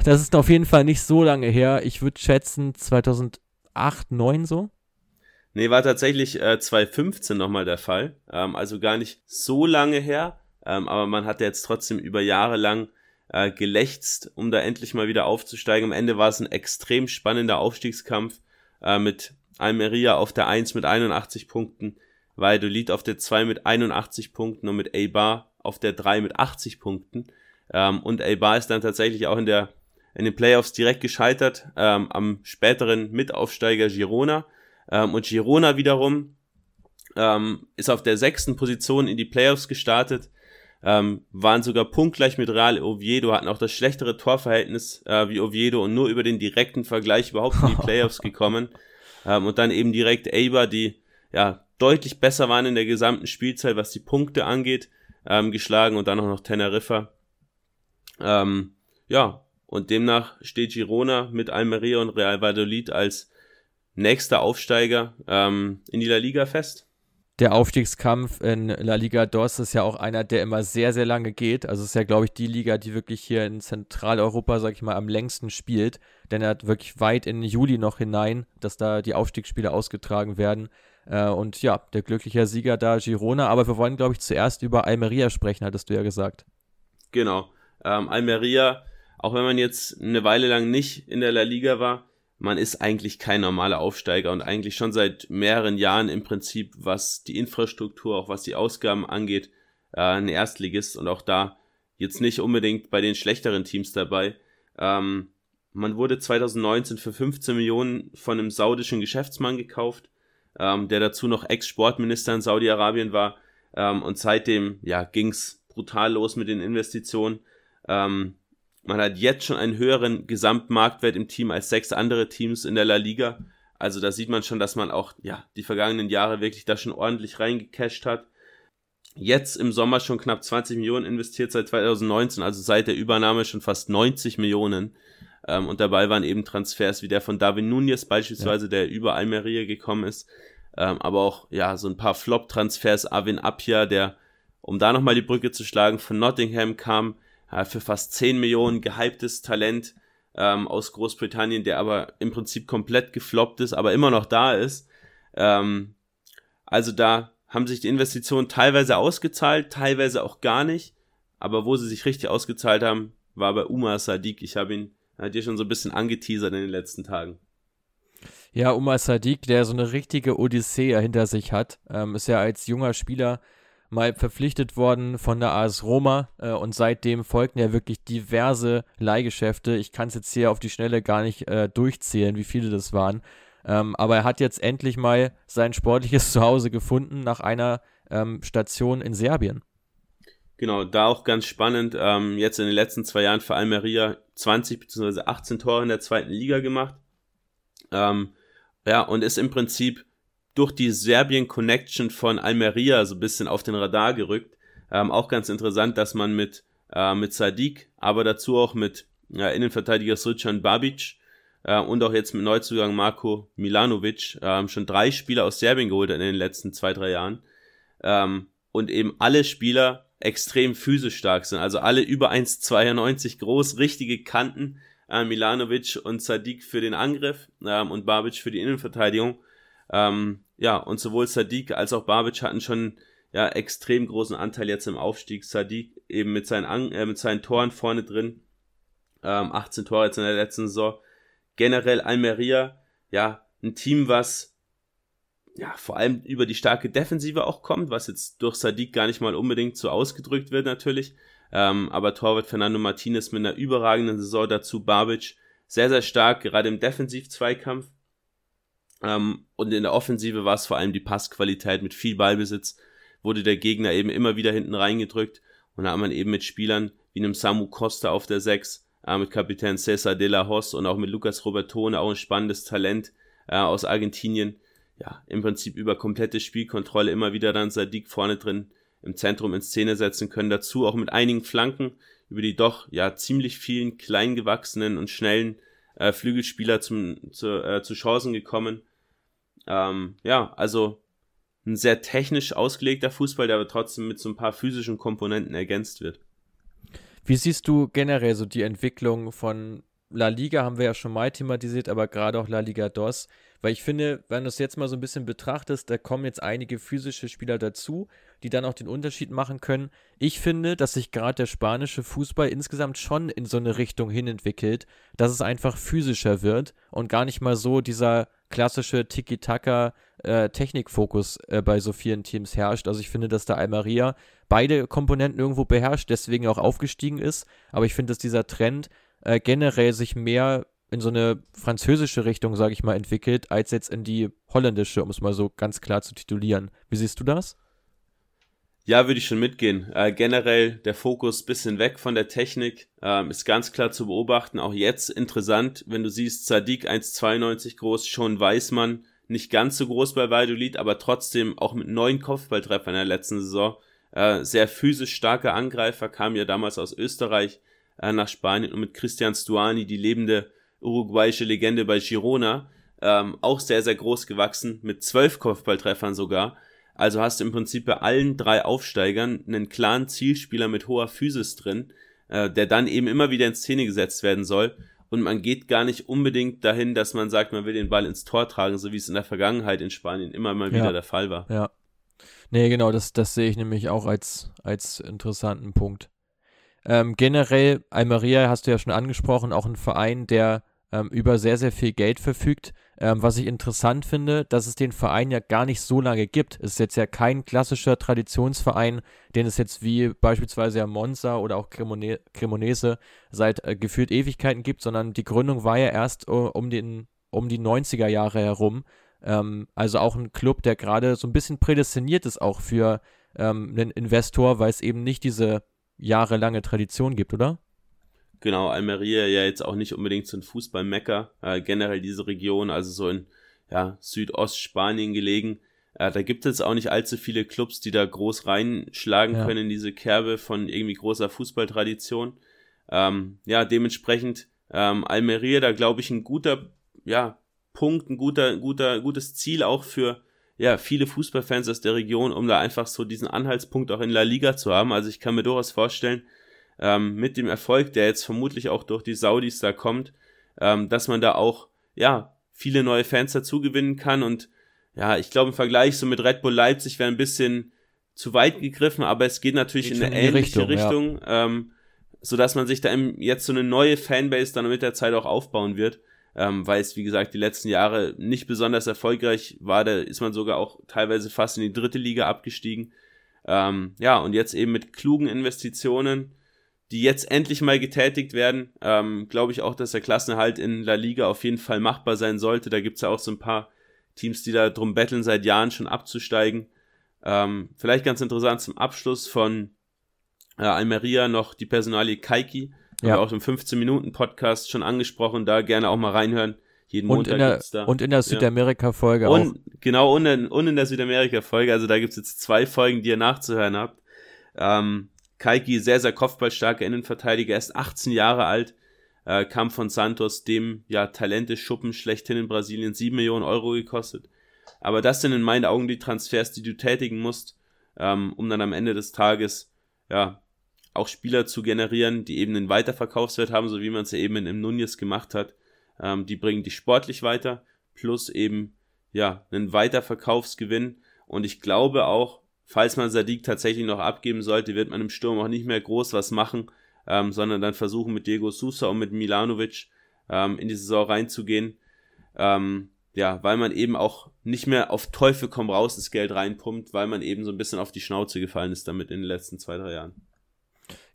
Das ist auf jeden Fall nicht so lange her. Ich würde schätzen 2008, 2009 so. Nee, war tatsächlich äh, 2015 nochmal der Fall. Ähm, also gar nicht so lange her. Ähm, aber man hat jetzt trotzdem über Jahre lang äh, gelächzt, um da endlich mal wieder aufzusteigen. Am Ende war es ein extrem spannender Aufstiegskampf äh, mit Almeria auf der 1 mit 81 Punkten, Valladolid auf der 2 mit 81 Punkten und mit Eibar auf der 3 mit 80 Punkten. Ähm, und Eibar ist dann tatsächlich auch in der in den Playoffs direkt gescheitert ähm, am späteren Mitaufsteiger Girona. Ähm, und Girona wiederum ähm, ist auf der sechsten Position in die Playoffs gestartet, ähm, waren sogar punktgleich mit Real Oviedo, hatten auch das schlechtere Torverhältnis äh, wie Oviedo und nur über den direkten Vergleich überhaupt in die *laughs* Playoffs gekommen. Ähm, und dann eben direkt Eibar, die ja deutlich besser waren in der gesamten Spielzeit, was die Punkte angeht, ähm, geschlagen und dann auch noch Teneriffa. Ähm, ja, und demnach steht Girona mit Almeria und Real Valladolid als nächster Aufsteiger ähm, in die La Liga fest. Der Aufstiegskampf in La Liga DOS ist ja auch einer, der immer sehr, sehr lange geht. Also es ist ja, glaube ich, die Liga, die wirklich hier in Zentraleuropa, sag ich mal, am längsten spielt. Denn er hat wirklich weit in Juli noch hinein, dass da die Aufstiegsspiele ausgetragen werden. Äh, und ja, der glückliche Sieger da Girona. Aber wir wollen, glaube ich, zuerst über Almeria sprechen, hattest du ja gesagt. Genau. Ähm, Almeria, auch wenn man jetzt eine Weile lang nicht in der La Liga war, man ist eigentlich kein normaler Aufsteiger und eigentlich schon seit mehreren Jahren im Prinzip, was die Infrastruktur, auch was die Ausgaben angeht, äh, ein Erstligist und auch da jetzt nicht unbedingt bei den schlechteren Teams dabei. Ähm, man wurde 2019 für 15 Millionen von einem saudischen Geschäftsmann gekauft ähm, der dazu noch Ex-Sportminister in Saudi-Arabien war. Ähm, und seitdem ja, ging's brutal los mit den Investitionen. Ähm, man hat jetzt schon einen höheren Gesamtmarktwert im Team als sechs andere Teams in der La Liga. Also da sieht man schon, dass man auch ja, die vergangenen Jahre wirklich da schon ordentlich reingecasht hat. Jetzt im Sommer schon knapp 20 Millionen investiert seit 2019, also seit der Übernahme schon fast 90 Millionen. Ähm, und dabei waren eben Transfers wie der von Darwin Nunez beispielsweise, ja. der über Almeria gekommen ist. Ähm, aber auch, ja, so ein paar Flop-Transfers. Avin Apia, der, um da nochmal die Brücke zu schlagen, von Nottingham kam, äh, für fast 10 Millionen gehyptes Talent ähm, aus Großbritannien, der aber im Prinzip komplett gefloppt ist, aber immer noch da ist. Ähm, also da haben sich die Investitionen teilweise ausgezahlt, teilweise auch gar nicht. Aber wo sie sich richtig ausgezahlt haben, war bei Umar Sadiq. Ich habe ihn hat dir schon so ein bisschen angeteasert in den letzten Tagen. Ja, Umar Sadiq, der so eine richtige Odyssee hinter sich hat, ähm, ist ja als junger Spieler mal verpflichtet worden von der AS Roma äh, und seitdem folgten ja wirklich diverse Leihgeschäfte. Ich kann es jetzt hier auf die Schnelle gar nicht äh, durchzählen, wie viele das waren. Ähm, aber er hat jetzt endlich mal sein sportliches *laughs* Zuhause gefunden nach einer ähm, Station in Serbien. Genau, da auch ganz spannend. Ähm, jetzt in den letzten zwei Jahren für Almeria 20 bzw. 18 Tore in der zweiten Liga gemacht. Ähm, ja, und ist im Prinzip durch die Serbien-Connection von Almeria so ein bisschen auf den Radar gerückt. Ähm, auch ganz interessant, dass man mit, äh, mit Sadiq, aber dazu auch mit ja, Innenverteidiger Srčan Babic äh, und auch jetzt mit Neuzugang Marko Milanovic äh, schon drei Spieler aus Serbien geholt hat in den letzten zwei, drei Jahren. Ähm, und eben alle Spieler extrem physisch stark sind. Also alle über 1,92 groß, richtige Kanten. Äh, Milanovic und Sadiq für den Angriff ähm, und Babic für die Innenverteidigung. Ähm, ja, und sowohl Sadiq als auch Babic hatten schon ja, extrem großen Anteil jetzt im Aufstieg. Sadiq eben mit seinen, An äh, mit seinen Toren vorne drin. Ähm, 18 Tore jetzt in der letzten Saison. Generell Almeria, ja, ein Team, was ja, vor allem über die starke Defensive auch kommt, was jetzt durch Sadiq gar nicht mal unbedingt so ausgedrückt wird natürlich. Ähm, aber Torwart Fernando Martinez mit einer überragenden Saison dazu, Babic sehr, sehr stark, gerade im Defensiv-Zweikampf. Ähm, und in der Offensive war es vor allem die Passqualität mit viel Ballbesitz, wurde der Gegner eben immer wieder hinten reingedrückt und da hat man eben mit Spielern wie einem Samu Costa auf der 6, äh, mit Kapitän Cesar de la Hos und auch mit Lucas Robertone, auch ein spannendes Talent äh, aus Argentinien, ja, im Prinzip über komplette Spielkontrolle immer wieder dann Sadiq vorne drin im Zentrum in Szene setzen können. Dazu auch mit einigen Flanken über die doch ja ziemlich vielen kleingewachsenen und schnellen äh, Flügelspieler zum, zu, äh, zu Chancen gekommen. Ähm, ja, also ein sehr technisch ausgelegter Fußball, der aber trotzdem mit so ein paar physischen Komponenten ergänzt wird. Wie siehst du generell so die Entwicklung von La Liga, haben wir ja schon mal thematisiert, aber gerade auch La Liga DOS? Weil ich finde, wenn du es jetzt mal so ein bisschen betrachtest, da kommen jetzt einige physische Spieler dazu, die dann auch den Unterschied machen können. Ich finde, dass sich gerade der spanische Fußball insgesamt schon in so eine Richtung hin entwickelt, dass es einfach physischer wird und gar nicht mal so dieser klassische Tiki-Taka äh, äh, bei so vielen Teams herrscht. Also ich finde, dass der Almeria beide Komponenten irgendwo beherrscht, deswegen auch aufgestiegen ist. Aber ich finde, dass dieser Trend äh, generell sich mehr in so eine französische Richtung, sage ich mal, entwickelt, als jetzt in die holländische, um es mal so ganz klar zu titulieren. Wie siehst du das? Ja, würde ich schon mitgehen. Äh, generell der Fokus bisschen weg von der Technik ähm, ist ganz klar zu beobachten. Auch jetzt interessant, wenn du siehst, Sadiq 1,92 groß, schon Weißmann nicht ganz so groß bei Valladolid, aber trotzdem auch mit neun Kopfballtreffern in der letzten Saison. Äh, sehr physisch starke Angreifer, kam ja damals aus Österreich äh, nach Spanien und mit Christian Stuani, die lebende uruguayische Legende bei Girona, ähm, auch sehr, sehr groß gewachsen, mit zwölf Kopfballtreffern sogar. Also hast du im Prinzip bei allen drei Aufsteigern einen klaren Zielspieler mit hoher Physis drin, äh, der dann eben immer wieder in Szene gesetzt werden soll. Und man geht gar nicht unbedingt dahin, dass man sagt, man will den Ball ins Tor tragen, so wie es in der Vergangenheit in Spanien immer mal wieder ja. der Fall war. Ja. Nee, genau, das, das sehe ich nämlich auch als, als interessanten Punkt. Ähm, generell, Almeria hast du ja schon angesprochen, auch ein Verein, der ähm, über sehr, sehr viel Geld verfügt. Ähm, was ich interessant finde, dass es den Verein ja gar nicht so lange gibt. Es ist jetzt ja kein klassischer Traditionsverein, den es jetzt wie beispielsweise ja Monza oder auch Cremone Cremonese seit äh, gefühlt Ewigkeiten gibt, sondern die Gründung war ja erst uh, um, den, um die 90er Jahre herum. Ähm, also auch ein Club, der gerade so ein bisschen prädestiniert ist auch für ähm, einen Investor, weil es eben nicht diese jahrelange Tradition gibt, oder? Genau, Almeria ja jetzt auch nicht unbedingt so ein Fußballmecker, äh, generell diese Region, also so in ja, Südostspanien gelegen. Äh, da gibt es auch nicht allzu viele Clubs, die da groß reinschlagen ja. können in diese Kerbe von irgendwie großer Fußballtradition. Ähm, ja, dementsprechend ähm, Almeria, da glaube ich ein guter, ja, Punkt, ein guter, guter, gutes Ziel auch für ja, viele Fußballfans aus der Region, um da einfach so diesen Anhaltspunkt auch in La Liga zu haben. Also ich kann mir durchaus vorstellen, ähm, mit dem Erfolg, der jetzt vermutlich auch durch die Saudis da kommt, ähm, dass man da auch, ja, viele neue Fans dazu gewinnen kann und ja, ich glaube im Vergleich so mit Red Bull Leipzig wäre ein bisschen zu weit gegriffen, aber es geht natürlich geht in eine ähnliche Richtung, Richtung ja. ähm, so dass man sich da jetzt so eine neue Fanbase dann mit der Zeit auch aufbauen wird ähm, weil es, wie gesagt, die letzten Jahre nicht besonders erfolgreich war. Da ist man sogar auch teilweise fast in die dritte Liga abgestiegen. Ähm, ja, und jetzt eben mit klugen Investitionen, die jetzt endlich mal getätigt werden, ähm, glaube ich auch, dass der Klassenerhalt in La Liga auf jeden Fall machbar sein sollte. Da gibt es ja auch so ein paar Teams, die da drum betteln, seit Jahren schon abzusteigen. Ähm, vielleicht ganz interessant zum Abschluss von äh, Almeria noch die Personalie Kaiki. Ja. Haben wir auch im 15-Minuten-Podcast schon angesprochen, da gerne auch mal reinhören. Jeden und Montag in der, da. Und in der Südamerika-Folge auch. Genau, und in, und in der Südamerika-Folge. Also da gibt's jetzt zwei Folgen, die ihr nachzuhören habt. Ähm, Kaiki, sehr, sehr kopfballstarker Innenverteidiger, erst 18 Jahre alt, äh, kam von Santos, dem ja Talente-Schuppen schlechthin in Brasilien, 7 Millionen Euro gekostet. Aber das sind in meinen Augen die Transfers, die du tätigen musst, ähm, um dann am Ende des Tages ja auch Spieler zu generieren, die eben einen Weiterverkaufswert haben, so wie man es ja eben in, im Nunez gemacht hat. Ähm, die bringen dich sportlich weiter, plus eben ja einen Weiterverkaufsgewinn. Und ich glaube auch, falls man Sadiq tatsächlich noch abgeben sollte, wird man im Sturm auch nicht mehr groß was machen, ähm, sondern dann versuchen mit Diego Sousa und mit Milanovic ähm, in die Saison reinzugehen. Ähm, ja, weil man eben auch nicht mehr auf Teufel komm raus das Geld reinpumpt, weil man eben so ein bisschen auf die Schnauze gefallen ist damit in den letzten zwei, drei Jahren.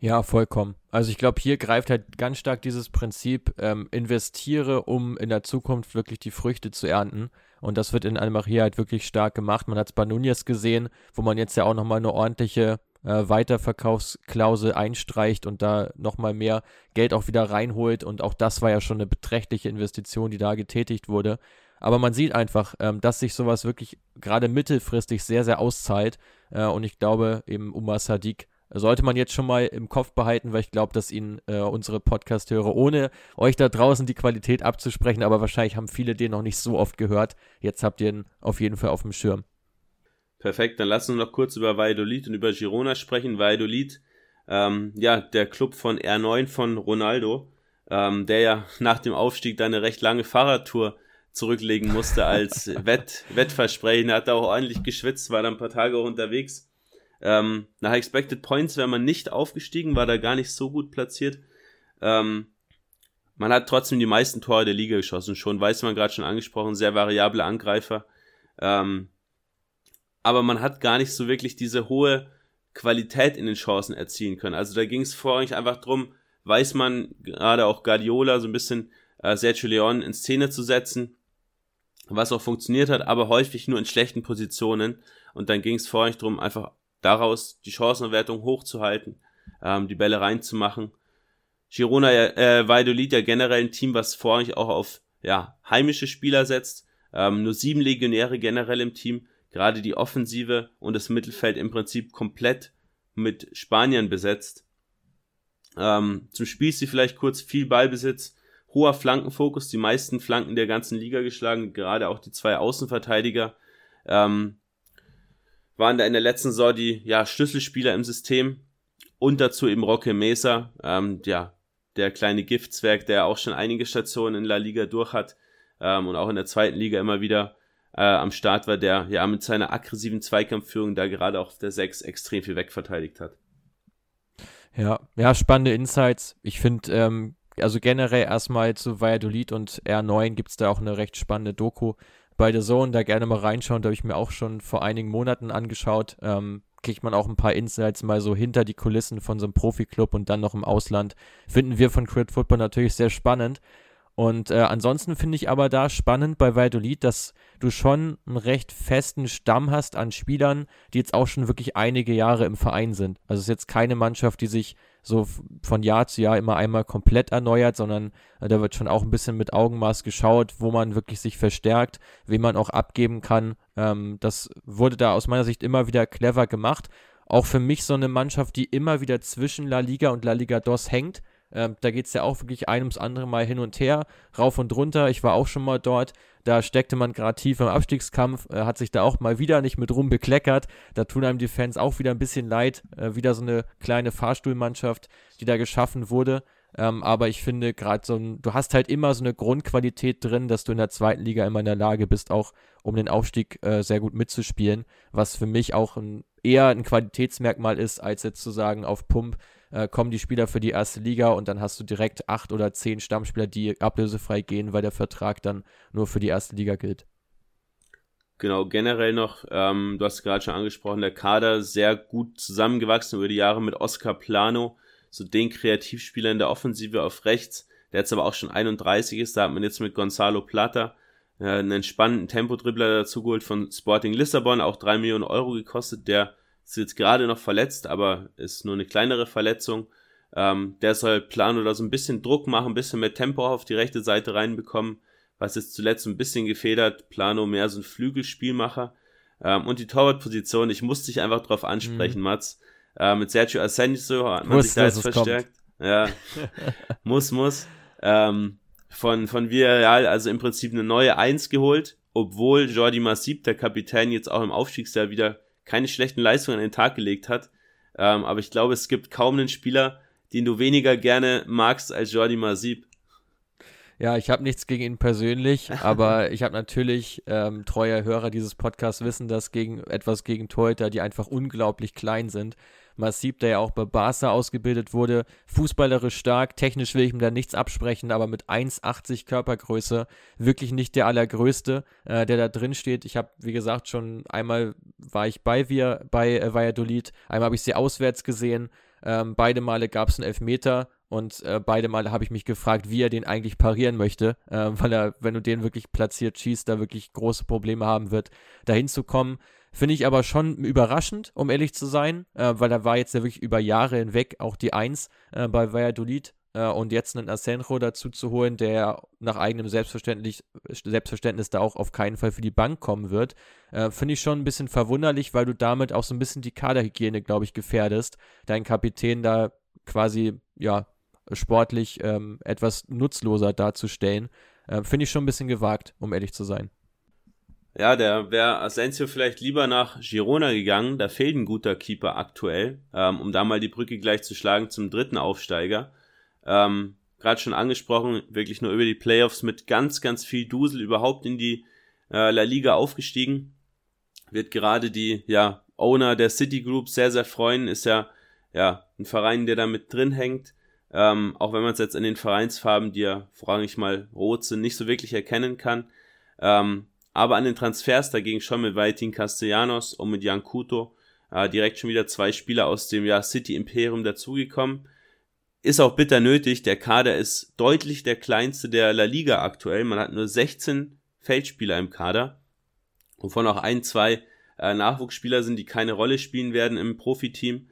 Ja, vollkommen. Also ich glaube, hier greift halt ganz stark dieses Prinzip, ähm, investiere, um in der Zukunft wirklich die Früchte zu ernten. Und das wird in Almeria halt wirklich stark gemacht. Man hat es bei Nunez gesehen, wo man jetzt ja auch nochmal eine ordentliche äh, Weiterverkaufsklausel einstreicht und da nochmal mehr Geld auch wieder reinholt. Und auch das war ja schon eine beträchtliche Investition, die da getätigt wurde. Aber man sieht einfach, ähm, dass sich sowas wirklich gerade mittelfristig sehr, sehr auszahlt. Äh, und ich glaube, eben Umar Sadiq sollte man jetzt schon mal im Kopf behalten, weil ich glaube, dass Ihnen äh, unsere Podcast-Hörer, ohne euch da draußen die Qualität abzusprechen, aber wahrscheinlich haben viele den noch nicht so oft gehört. Jetzt habt ihr ihn auf jeden Fall auf dem Schirm. Perfekt, dann lassen wir noch kurz über Valladolid und über Girona sprechen. Valladolid, ähm, ja, der Club von R9 von Ronaldo, ähm, der ja nach dem Aufstieg da eine recht lange Fahrradtour zurücklegen musste als *laughs* Wett, Wettversprechen. Er hat da auch ordentlich geschwitzt, war da ein paar Tage auch unterwegs. Ähm, nach Expected Points wäre man nicht aufgestiegen, war da gar nicht so gut platziert. Ähm, man hat trotzdem die meisten Tore der Liga geschossen, schon weiß man gerade schon angesprochen, sehr variable Angreifer. Ähm, aber man hat gar nicht so wirklich diese hohe Qualität in den Chancen erzielen können. Also da ging es vorrangig einfach drum, weiß man gerade auch Guardiola so ein bisschen äh, Sergio Leon in Szene zu setzen, was auch funktioniert hat, aber häufig nur in schlechten Positionen. Und dann ging es vorrangig drum, einfach daraus die Chancenwertung hochzuhalten, ähm, die Bälle reinzumachen. Girona äh, Valladolid ja generell ein Team, was vorrangig auch auf ja, heimische Spieler setzt. Ähm, nur sieben Legionäre generell im Team. Gerade die Offensive und das Mittelfeld im Prinzip komplett mit Spaniern besetzt. Ähm, zum Spiel sie vielleicht kurz viel Ballbesitz, hoher Flankenfokus, die meisten Flanken der ganzen Liga geschlagen, gerade auch die zwei Außenverteidiger. Ähm, waren da in der letzten Saison die ja, Schlüsselspieler im System und dazu eben Roque Mesa, ähm, ja, der kleine Giftzwerg, der auch schon einige Stationen in La Liga durch hat ähm, und auch in der zweiten Liga immer wieder äh, am Start war, der ja mit seiner aggressiven Zweikampfführung da gerade auch auf der 6 extrem viel wegverteidigt hat. Ja, ja, spannende Insights. Ich finde, ähm, also generell erstmal zu Valladolid und R9 gibt es da auch eine recht spannende Doku bei der Zone da gerne mal reinschauen. Da habe ich mir auch schon vor einigen Monaten angeschaut. Ähm, kriegt man auch ein paar Insights mal so hinter die Kulissen von so einem Profi-Club und dann noch im Ausland. Finden wir von Crit Football natürlich sehr spannend. Und äh, ansonsten finde ich aber da spannend bei Valladolid, dass du schon einen recht festen Stamm hast an Spielern, die jetzt auch schon wirklich einige Jahre im Verein sind. Also es ist jetzt keine Mannschaft, die sich so von Jahr zu Jahr immer einmal komplett erneuert, sondern äh, da wird schon auch ein bisschen mit Augenmaß geschaut, wo man wirklich sich verstärkt, wen man auch abgeben kann. Ähm, das wurde da aus meiner Sicht immer wieder clever gemacht. Auch für mich so eine Mannschaft, die immer wieder zwischen La Liga und La Liga DOS hängt ähm, da geht es ja auch wirklich ein ums andere Mal hin und her, rauf und runter. Ich war auch schon mal dort. Da steckte man gerade tief im Abstiegskampf, äh, hat sich da auch mal wieder nicht mit rumbekleckert. Da tun einem die Fans auch wieder ein bisschen leid. Äh, wieder so eine kleine Fahrstuhlmannschaft, die da geschaffen wurde. Ähm, aber ich finde gerade so ein, du hast halt immer so eine Grundqualität drin, dass du in der zweiten Liga immer in der Lage bist, auch um den Aufstieg äh, sehr gut mitzuspielen, was für mich auch ein, eher ein Qualitätsmerkmal ist, als jetzt zu sagen, auf Pump äh, kommen die Spieler für die erste Liga und dann hast du direkt acht oder zehn Stammspieler, die ablösefrei gehen, weil der Vertrag dann nur für die erste Liga gilt. Genau, generell noch, ähm, du hast gerade schon angesprochen, der Kader sehr gut zusammengewachsen über die Jahre mit Oscar Plano, so den Kreativspieler in der Offensive auf rechts, der jetzt aber auch schon 31 ist, da hat man jetzt mit Gonzalo Plata äh, einen entspannten Tempodribbler dazu geholt von Sporting Lissabon, auch drei Millionen Euro gekostet, der ist jetzt gerade noch verletzt, aber ist nur eine kleinere Verletzung. Ähm, der soll Plano da so ein bisschen Druck machen, ein bisschen mehr Tempo auf die rechte Seite reinbekommen, was jetzt zuletzt ein bisschen gefedert. Plano mehr so ein Flügelspielmacher. Ähm, und die Torwartposition, ich musste dich einfach drauf ansprechen, mhm. Mats. Äh, mit Sergio Asensio hat man sich da jetzt verstärkt. Kommt. Ja, *laughs* muss, muss. Ähm, von, von Villarreal also im Prinzip eine neue Eins geholt, obwohl Jordi Masip, der Kapitän, jetzt auch im Aufstiegsjahr wieder keine schlechten Leistungen an den Tag gelegt hat. Ähm, aber ich glaube, es gibt kaum einen Spieler, den du weniger gerne magst als Jordi Masip. Ja, ich habe nichts gegen ihn persönlich, *laughs* aber ich habe natürlich ähm, treuer Hörer dieses Podcasts wissen, dass gegen etwas gegen Torhüter, die einfach unglaublich klein sind. Massib, der ja auch bei Barca ausgebildet wurde, fußballerisch stark, technisch will ich ihm da nichts absprechen, aber mit 1,80 Körpergröße wirklich nicht der allergrößte, äh, der da drin steht. Ich habe, wie gesagt, schon einmal war ich bei wir bei äh, Valladolid, einmal habe ich sie auswärts gesehen. Ähm, beide Male gab es einen Elfmeter und äh, beide Male habe ich mich gefragt, wie er den eigentlich parieren möchte, äh, weil er, wenn du den wirklich platziert schießt, da wirklich große Probleme haben wird, dahin zu kommen. Finde ich aber schon überraschend, um ehrlich zu sein, äh, weil er war jetzt ja wirklich über Jahre hinweg auch die Eins äh, bei Valladolid äh, und jetzt einen Asenjo dazu zu holen, der nach eigenem Selbstverständnis, Selbstverständnis da auch auf keinen Fall für die Bank kommen wird, äh, finde ich schon ein bisschen verwunderlich, weil du damit auch so ein bisschen die Kaderhygiene, glaube ich, gefährdest, deinen Kapitän da quasi, ja, sportlich ähm, etwas nutzloser darzustellen. Äh, Finde ich schon ein bisschen gewagt, um ehrlich zu sein. Ja, der wäre Asensio vielleicht lieber nach Girona gegangen. Da fehlt ein guter Keeper aktuell, ähm, um da mal die Brücke gleich zu schlagen zum dritten Aufsteiger. Ähm, Gerade schon angesprochen, wirklich nur über die Playoffs mit ganz, ganz viel Dusel überhaupt in die äh, La Liga aufgestiegen. Wird gerade die ja, Owner der City Group sehr, sehr freuen. Ist ja, ja ein Verein, der da mit drin hängt. Ähm, auch wenn man es jetzt in den Vereinsfarben, die ja vorrangig mal rot sind, nicht so wirklich erkennen kann. Ähm, aber an den Transfers dagegen schon mit Valentin Castellanos und mit Jan Kuto äh, direkt schon wieder zwei Spieler aus dem ja, City Imperium dazugekommen. Ist auch bitter nötig. Der Kader ist deutlich der kleinste der La Liga aktuell. Man hat nur 16 Feldspieler im Kader, wovon auch ein, zwei äh, Nachwuchsspieler sind, die keine Rolle spielen werden im Profiteam.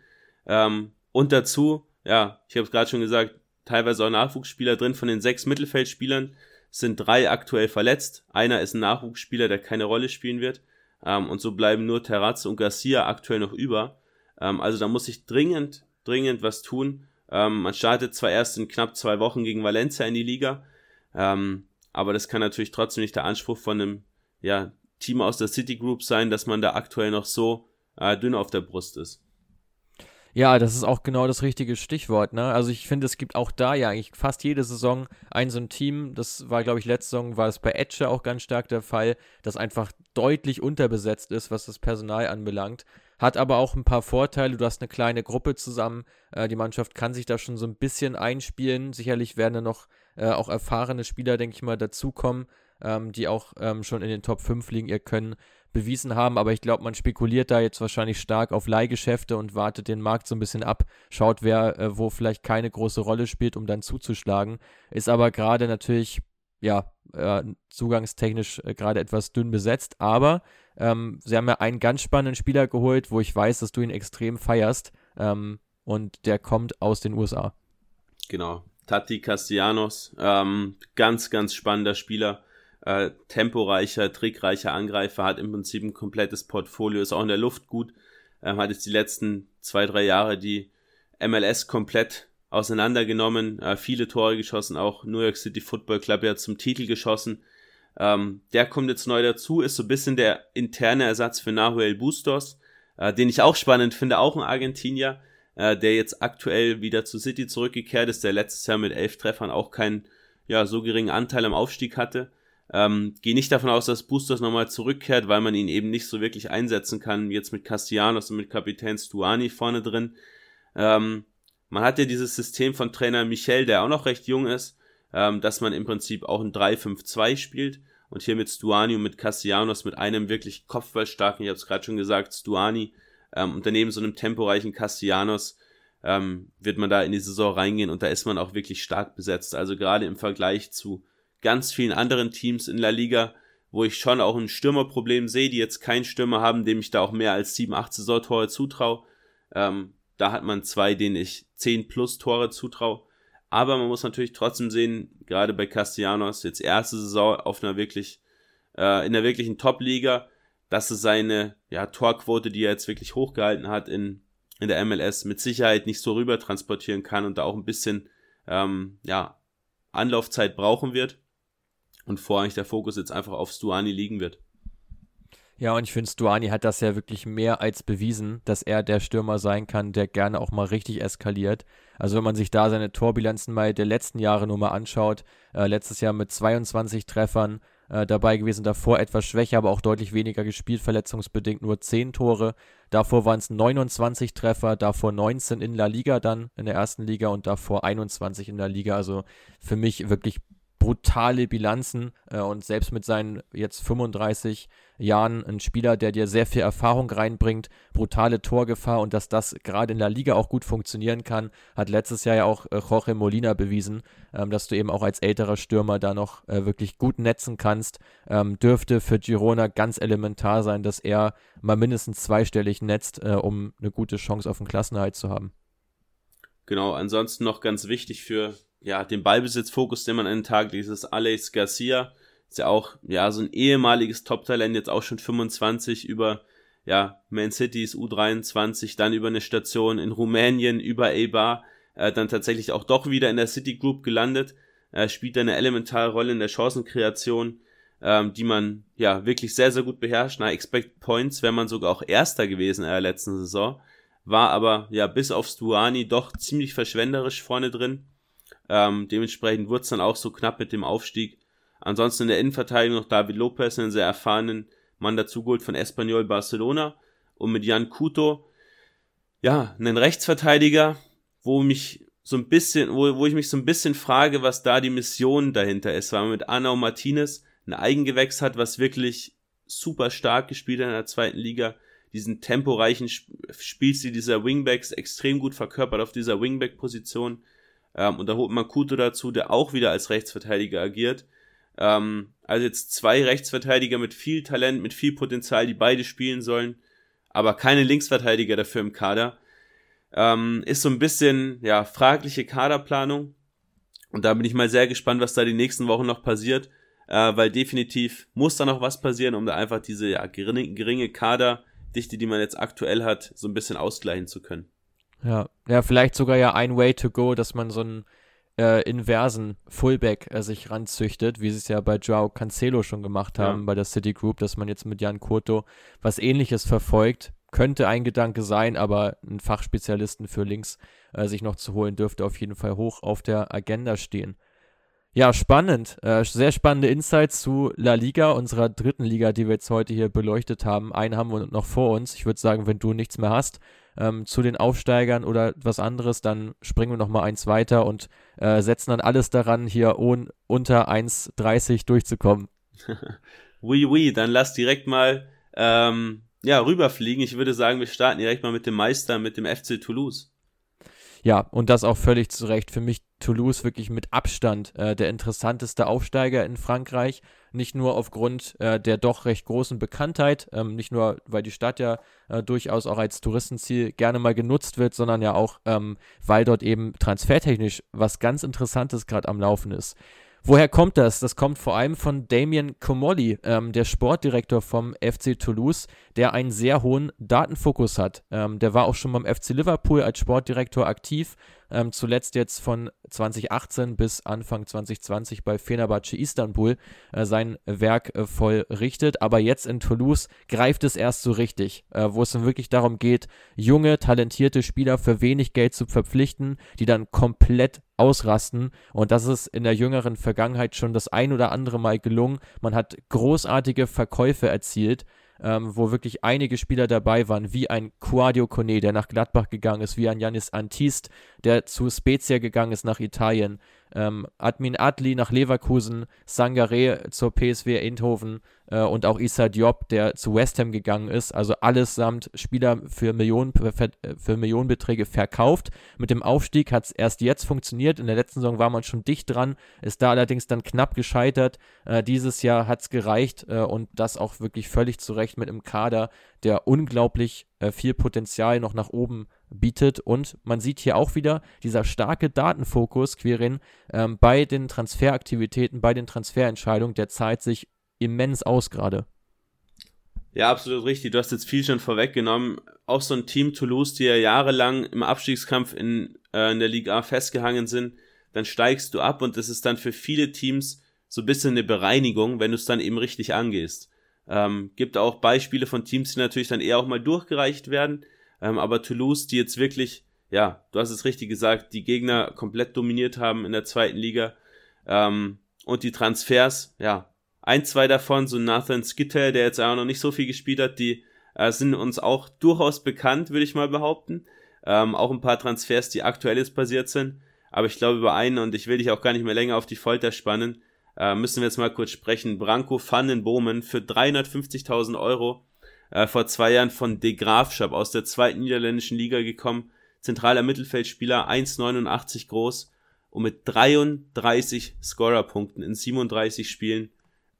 Ähm, und dazu ja, ich habe es gerade schon gesagt, teilweise auch Nachwuchsspieler drin. Von den sechs Mittelfeldspielern sind drei aktuell verletzt. Einer ist ein Nachwuchsspieler, der keine Rolle spielen wird. Ähm, und so bleiben nur Terrazzo und Garcia aktuell noch über. Ähm, also da muss ich dringend, dringend was tun. Ähm, man startet zwar erst in knapp zwei Wochen gegen Valencia in die Liga, ähm, aber das kann natürlich trotzdem nicht der Anspruch von einem ja, Team aus der City Group sein, dass man da aktuell noch so äh, dünn auf der Brust ist. Ja, das ist auch genau das richtige Stichwort. Ne? Also ich finde, es gibt auch da ja eigentlich fast jede Saison ein so ein Team, das war, glaube ich, letzte Saison war es bei Etche auch ganz stark der Fall, das einfach deutlich unterbesetzt ist, was das Personal anbelangt. Hat aber auch ein paar Vorteile. Du hast eine kleine Gruppe zusammen. Äh, die Mannschaft kann sich da schon so ein bisschen einspielen. Sicherlich werden da noch äh, auch erfahrene Spieler, denke ich mal, dazukommen, ähm, die auch ähm, schon in den Top 5 liegen ihr Können bewiesen haben. Aber ich glaube, man spekuliert da jetzt wahrscheinlich stark auf Leihgeschäfte und wartet den Markt so ein bisschen ab, schaut, wer äh, wo vielleicht keine große Rolle spielt, um dann zuzuschlagen. Ist aber gerade natürlich, ja, äh, zugangstechnisch äh, gerade etwas dünn besetzt. Aber ähm, sie haben ja einen ganz spannenden Spieler geholt, wo ich weiß, dass du ihn extrem feierst. Ähm, und der kommt aus den USA. Genau. Tati Castellanos, ähm, ganz, ganz spannender Spieler äh, temporeicher, trickreicher Angreifer, hat im Prinzip ein komplettes Portfolio, ist auch in der Luft gut, ähm, hat jetzt die letzten zwei, drei Jahre die MLS komplett auseinandergenommen, äh, viele Tore geschossen, auch New York City Football Club ja zum Titel geschossen. Ähm, der kommt jetzt neu dazu, ist so ein bisschen der interne Ersatz für Nahuel Bustos, äh, den ich auch spannend finde, auch ein Argentinier, äh, der jetzt aktuell wieder zu City zurückgekehrt ist, der letztes Jahr mit elf Treffern auch keinen ja, so geringen Anteil am Aufstieg hatte. Ähm, Gehe nicht davon aus, dass Bustos nochmal zurückkehrt, weil man ihn eben nicht so wirklich einsetzen kann, jetzt mit Castellanos und mit Kapitän Stuani vorne drin. Ähm, man hat ja dieses System von Trainer Michel, der auch noch recht jung ist, ähm, dass man im Prinzip auch ein 3-5-2 spielt. Und hier mit Stuani und mit Castellanos, mit einem wirklich kopfballstarken, ich habe es gerade schon gesagt, Stuani, ähm, und daneben so einem temporeichen Castellanos, ähm, wird man da in die Saison reingehen und da ist man auch wirklich stark besetzt. Also gerade im Vergleich zu ganz vielen anderen Teams in La Liga, wo ich schon auch ein Stürmerproblem sehe, die jetzt keinen Stürmer haben, dem ich da auch mehr als 7, 8 Saisontore zutraue. Ähm, da hat man zwei, denen ich 10 plus Tore zutraue. Aber man muss natürlich trotzdem sehen, gerade bei Castellanos, jetzt erste Saison auf einer wirklich, äh, in der wirklichen Top-Liga, dass es seine ja, Torquote, die er jetzt wirklich hochgehalten hat in, in der MLS, mit Sicherheit nicht so rüber transportieren kann und da auch ein bisschen ähm, ja, Anlaufzeit brauchen wird. Und vorrangig der Fokus jetzt einfach auf Stuani liegen wird. Ja, und ich finde, Stuani hat das ja wirklich mehr als bewiesen, dass er der Stürmer sein kann, der gerne auch mal richtig eskaliert. Also wenn man sich da seine Torbilanzen mal der letzten Jahre nur mal anschaut, äh, letztes Jahr mit 22 Treffern äh, dabei gewesen, davor etwas schwächer, aber auch deutlich weniger gespielt, verletzungsbedingt nur 10 Tore. Davor waren es 29 Treffer, davor 19 in La Liga dann in der ersten Liga und davor 21 in der Liga. Also für mich wirklich brutale Bilanzen äh, und selbst mit seinen jetzt 35 Jahren ein Spieler, der dir sehr viel Erfahrung reinbringt, brutale Torgefahr und dass das gerade in der Liga auch gut funktionieren kann, hat letztes Jahr ja auch äh, Jorge Molina bewiesen, ähm, dass du eben auch als älterer Stürmer da noch äh, wirklich gut netzen kannst. Ähm, dürfte für Girona ganz elementar sein, dass er mal mindestens zweistellig netzt, äh, um eine gute Chance auf den Klassenerhalt zu haben. Genau, ansonsten noch ganz wichtig für ja, den Ballbesitzfokus, den man an den Tag legt, ist Alex Garcia. Ist ja auch, ja, so ein ehemaliges Top-Talent, jetzt auch schon 25 über, ja, Man Cities U23, dann über eine Station in Rumänien, über Eibar, äh, dann tatsächlich auch doch wieder in der City Group gelandet. Er spielt eine elementare Rolle in der Chancenkreation, ähm, die man, ja, wirklich sehr, sehr gut beherrscht. Na, Expect Points wäre man sogar auch Erster gewesen in der letzten Saison. War aber, ja, bis auf Stuani doch ziemlich verschwenderisch vorne drin ähm, dementsprechend wurde es dann auch so knapp mit dem Aufstieg. Ansonsten in der Innenverteidigung noch David Lopez, einen sehr erfahrenen Mann dazu geholt von Espanyol Barcelona. Und mit Jan Kuto, ja, einen Rechtsverteidiger, wo mich so ein bisschen, wo, wo ich mich so ein bisschen frage, was da die Mission dahinter ist, weil man mit Arnau Martinez ein Eigengewächs hat, was wirklich super stark gespielt hat in der zweiten Liga, diesen temporeichen Spielstil dieser Wingbacks extrem gut verkörpert auf dieser Wingback-Position. Ähm, und da holt man Kuto dazu, der auch wieder als Rechtsverteidiger agiert. Ähm, also jetzt zwei Rechtsverteidiger mit viel Talent, mit viel Potenzial, die beide spielen sollen, aber keine Linksverteidiger dafür im Kader. Ähm, ist so ein bisschen, ja, fragliche Kaderplanung. Und da bin ich mal sehr gespannt, was da die nächsten Wochen noch passiert, äh, weil definitiv muss da noch was passieren, um da einfach diese ja, geringe, geringe Kaderdichte, die man jetzt aktuell hat, so ein bisschen ausgleichen zu können. Ja, ja, vielleicht sogar ja ein Way to go, dass man so einen äh, inversen Fullback äh, sich ranzüchtet, wie sie es ja bei Joao Cancelo schon gemacht haben, ja. bei der City Group, dass man jetzt mit Jan Kurto was ähnliches verfolgt. Könnte ein Gedanke sein, aber einen Fachspezialisten für links äh, sich noch zu holen, dürfte auf jeden Fall hoch auf der Agenda stehen. Ja, spannend. Äh, sehr spannende Insights zu La Liga, unserer dritten Liga, die wir jetzt heute hier beleuchtet haben. Einen haben wir noch vor uns. Ich würde sagen, wenn du nichts mehr hast, ähm, zu den Aufsteigern oder was anderes, dann springen wir nochmal eins weiter und äh, setzen dann alles daran, hier un unter 1,30 durchzukommen. *laughs* oui, oui, dann lass direkt mal ähm, ja, rüberfliegen. Ich würde sagen, wir starten direkt mal mit dem Meister, mit dem FC Toulouse. Ja, und das auch völlig zu Recht. Für mich Toulouse wirklich mit Abstand äh, der interessanteste Aufsteiger in Frankreich. Nicht nur aufgrund äh, der doch recht großen Bekanntheit, ähm, nicht nur, weil die Stadt ja äh, durchaus auch als Touristenziel gerne mal genutzt wird, sondern ja auch, ähm, weil dort eben transfertechnisch was ganz Interessantes gerade am Laufen ist. Woher kommt das? Das kommt vor allem von Damien Comolli, ähm, der Sportdirektor vom FC Toulouse, der einen sehr hohen Datenfokus hat. Ähm, der war auch schon beim FC Liverpool als Sportdirektor aktiv ähm, zuletzt jetzt von 2018 bis Anfang 2020 bei Fenerbahce Istanbul äh, sein Werk äh, vollrichtet. Aber jetzt in Toulouse greift es erst so richtig, äh, wo es dann wirklich darum geht, junge, talentierte Spieler für wenig Geld zu verpflichten, die dann komplett ausrasten. Und das ist in der jüngeren Vergangenheit schon das ein oder andere Mal gelungen. Man hat großartige Verkäufe erzielt ähm, wo wirklich einige Spieler dabei waren, wie ein Quadio Kone, der nach Gladbach gegangen ist, wie ein Janis Antist, der zu Spezia gegangen ist nach Italien, ähm, Admin Adli nach Leverkusen, Sangaré zur PSW Eindhoven äh, und auch Issa Diop, der zu West Ham gegangen ist. Also allesamt Spieler für, Millionen, für, Millionenbeträge verkauft. Mit dem Aufstieg hat es erst jetzt funktioniert. In der letzten Saison war man schon dicht dran, ist da allerdings dann knapp gescheitert. Äh, dieses Jahr hat es gereicht äh, und das auch wirklich völlig zurecht mit einem Kader, der unglaublich äh, viel Potenzial noch nach oben bietet. Und man sieht hier auch wieder dieser starke Datenfokus, Quirin, ähm, bei den Transferaktivitäten, bei den Transferentscheidungen, der zahlt sich immens aus gerade. Ja, absolut richtig. Du hast jetzt viel schon vorweggenommen. Auch so ein Team Toulouse, die ja jahrelang im Abstiegskampf in, äh, in der Liga A festgehangen sind, dann steigst du ab und das ist dann für viele Teams so ein bisschen eine Bereinigung, wenn du es dann eben richtig angehst. Ähm, gibt auch Beispiele von Teams, die natürlich dann eher auch mal durchgereicht werden, ähm, aber Toulouse, die jetzt wirklich, ja, du hast es richtig gesagt, die Gegner komplett dominiert haben in der zweiten Liga ähm, und die Transfers, ja, ein, zwei davon, so Nathan Skittel, der jetzt auch noch nicht so viel gespielt hat, die äh, sind uns auch durchaus bekannt, würde ich mal behaupten. Ähm, auch ein paar Transfers, die aktuell jetzt passiert sind. Aber ich glaube, über einen, und ich will dich auch gar nicht mehr länger auf die Folter spannen, äh, müssen wir jetzt mal kurz sprechen. Branko van den Bomen für 350.000 Euro äh, vor zwei Jahren von De Graafschap aus der zweiten niederländischen Liga gekommen. Zentraler Mittelfeldspieler, 1,89 groß und mit 33 Scorerpunkten in 37 Spielen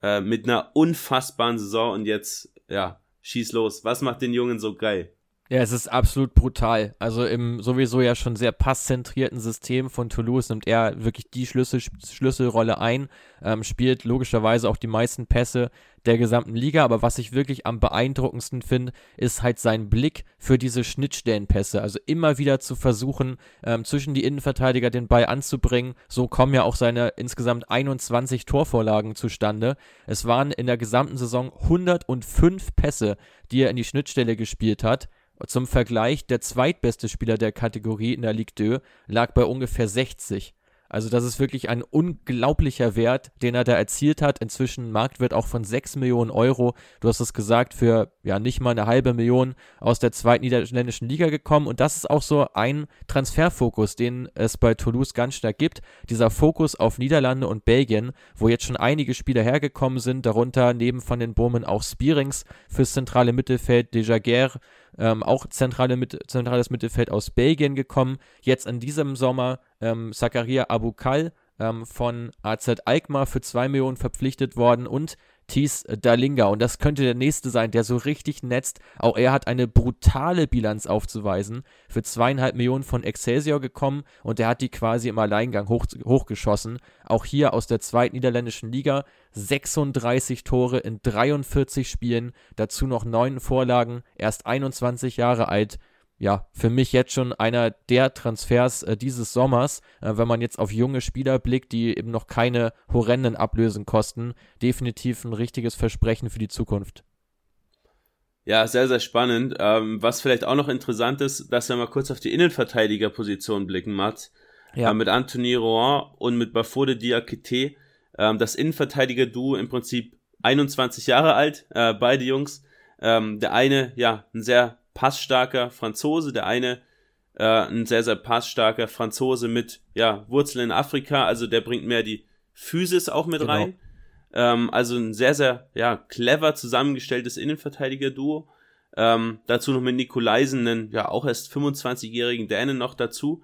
äh, mit einer unfassbaren Saison und jetzt, ja, schieß los. Was macht den Jungen so geil? Ja, es ist absolut brutal. Also im sowieso ja schon sehr passzentrierten System von Toulouse nimmt er wirklich die Schlüssel, Schlüsselrolle ein, ähm, spielt logischerweise auch die meisten Pässe der gesamten Liga. Aber was ich wirklich am beeindruckendsten finde, ist halt sein Blick für diese Schnittstellenpässe. Also immer wieder zu versuchen, ähm, zwischen die Innenverteidiger den Ball anzubringen. So kommen ja auch seine insgesamt 21 Torvorlagen zustande. Es waren in der gesamten Saison 105 Pässe, die er in die Schnittstelle gespielt hat. Zum Vergleich, der zweitbeste Spieler der Kategorie in der Ligue 2 lag bei ungefähr 60. Also das ist wirklich ein unglaublicher Wert, den er da erzielt hat. Inzwischen Marktwert auch von 6 Millionen Euro. Du hast es gesagt, für ja nicht mal eine halbe Million aus der zweiten niederländischen Liga gekommen. Und das ist auch so ein Transferfokus, den es bei Toulouse ganz stark gibt. Dieser Fokus auf Niederlande und Belgien, wo jetzt schon einige Spieler hergekommen sind, darunter neben von den Burmen auch Spierings fürs zentrale Mittelfeld, Dejaguerre, ähm, auch zentrale Mit zentrales Mittelfeld aus Belgien gekommen. Jetzt in diesem Sommer ähm, Zakaria Abukal ähm, von AZ Alkmaar für 2 Millionen verpflichtet worden und Thies Dalinga. Und das könnte der nächste sein, der so richtig netzt. Auch er hat eine brutale Bilanz aufzuweisen. Für zweieinhalb Millionen von Excelsior gekommen und er hat die quasi im Alleingang hoch, hochgeschossen. Auch hier aus der zweiten niederländischen Liga 36 Tore in 43 Spielen, dazu noch neun Vorlagen, erst 21 Jahre alt ja, für mich jetzt schon einer der Transfers äh, dieses Sommers, äh, wenn man jetzt auf junge Spieler blickt, die eben noch keine horrenden Ablösen kosten. Definitiv ein richtiges Versprechen für die Zukunft. Ja, sehr, sehr spannend. Ähm, was vielleicht auch noch interessant ist, dass wir mal kurz auf die Innenverteidigerposition blicken, Mats. Ja. Äh, mit Anthony Rouen und mit Bafode Diakite. Ähm, das Innenverteidiger-Duo im Prinzip 21 Jahre alt, äh, beide Jungs. Ähm, der eine, ja, ein sehr passstarker Franzose, der eine äh, ein sehr, sehr passstarker Franzose mit ja, Wurzeln in Afrika, also der bringt mehr die Physis auch mit genau. rein. Ähm, also ein sehr, sehr ja, clever zusammengestelltes Innenverteidiger-Duo. Ähm, dazu noch mit Nikolaisen, einen ja auch erst 25-jährigen Dänen noch dazu.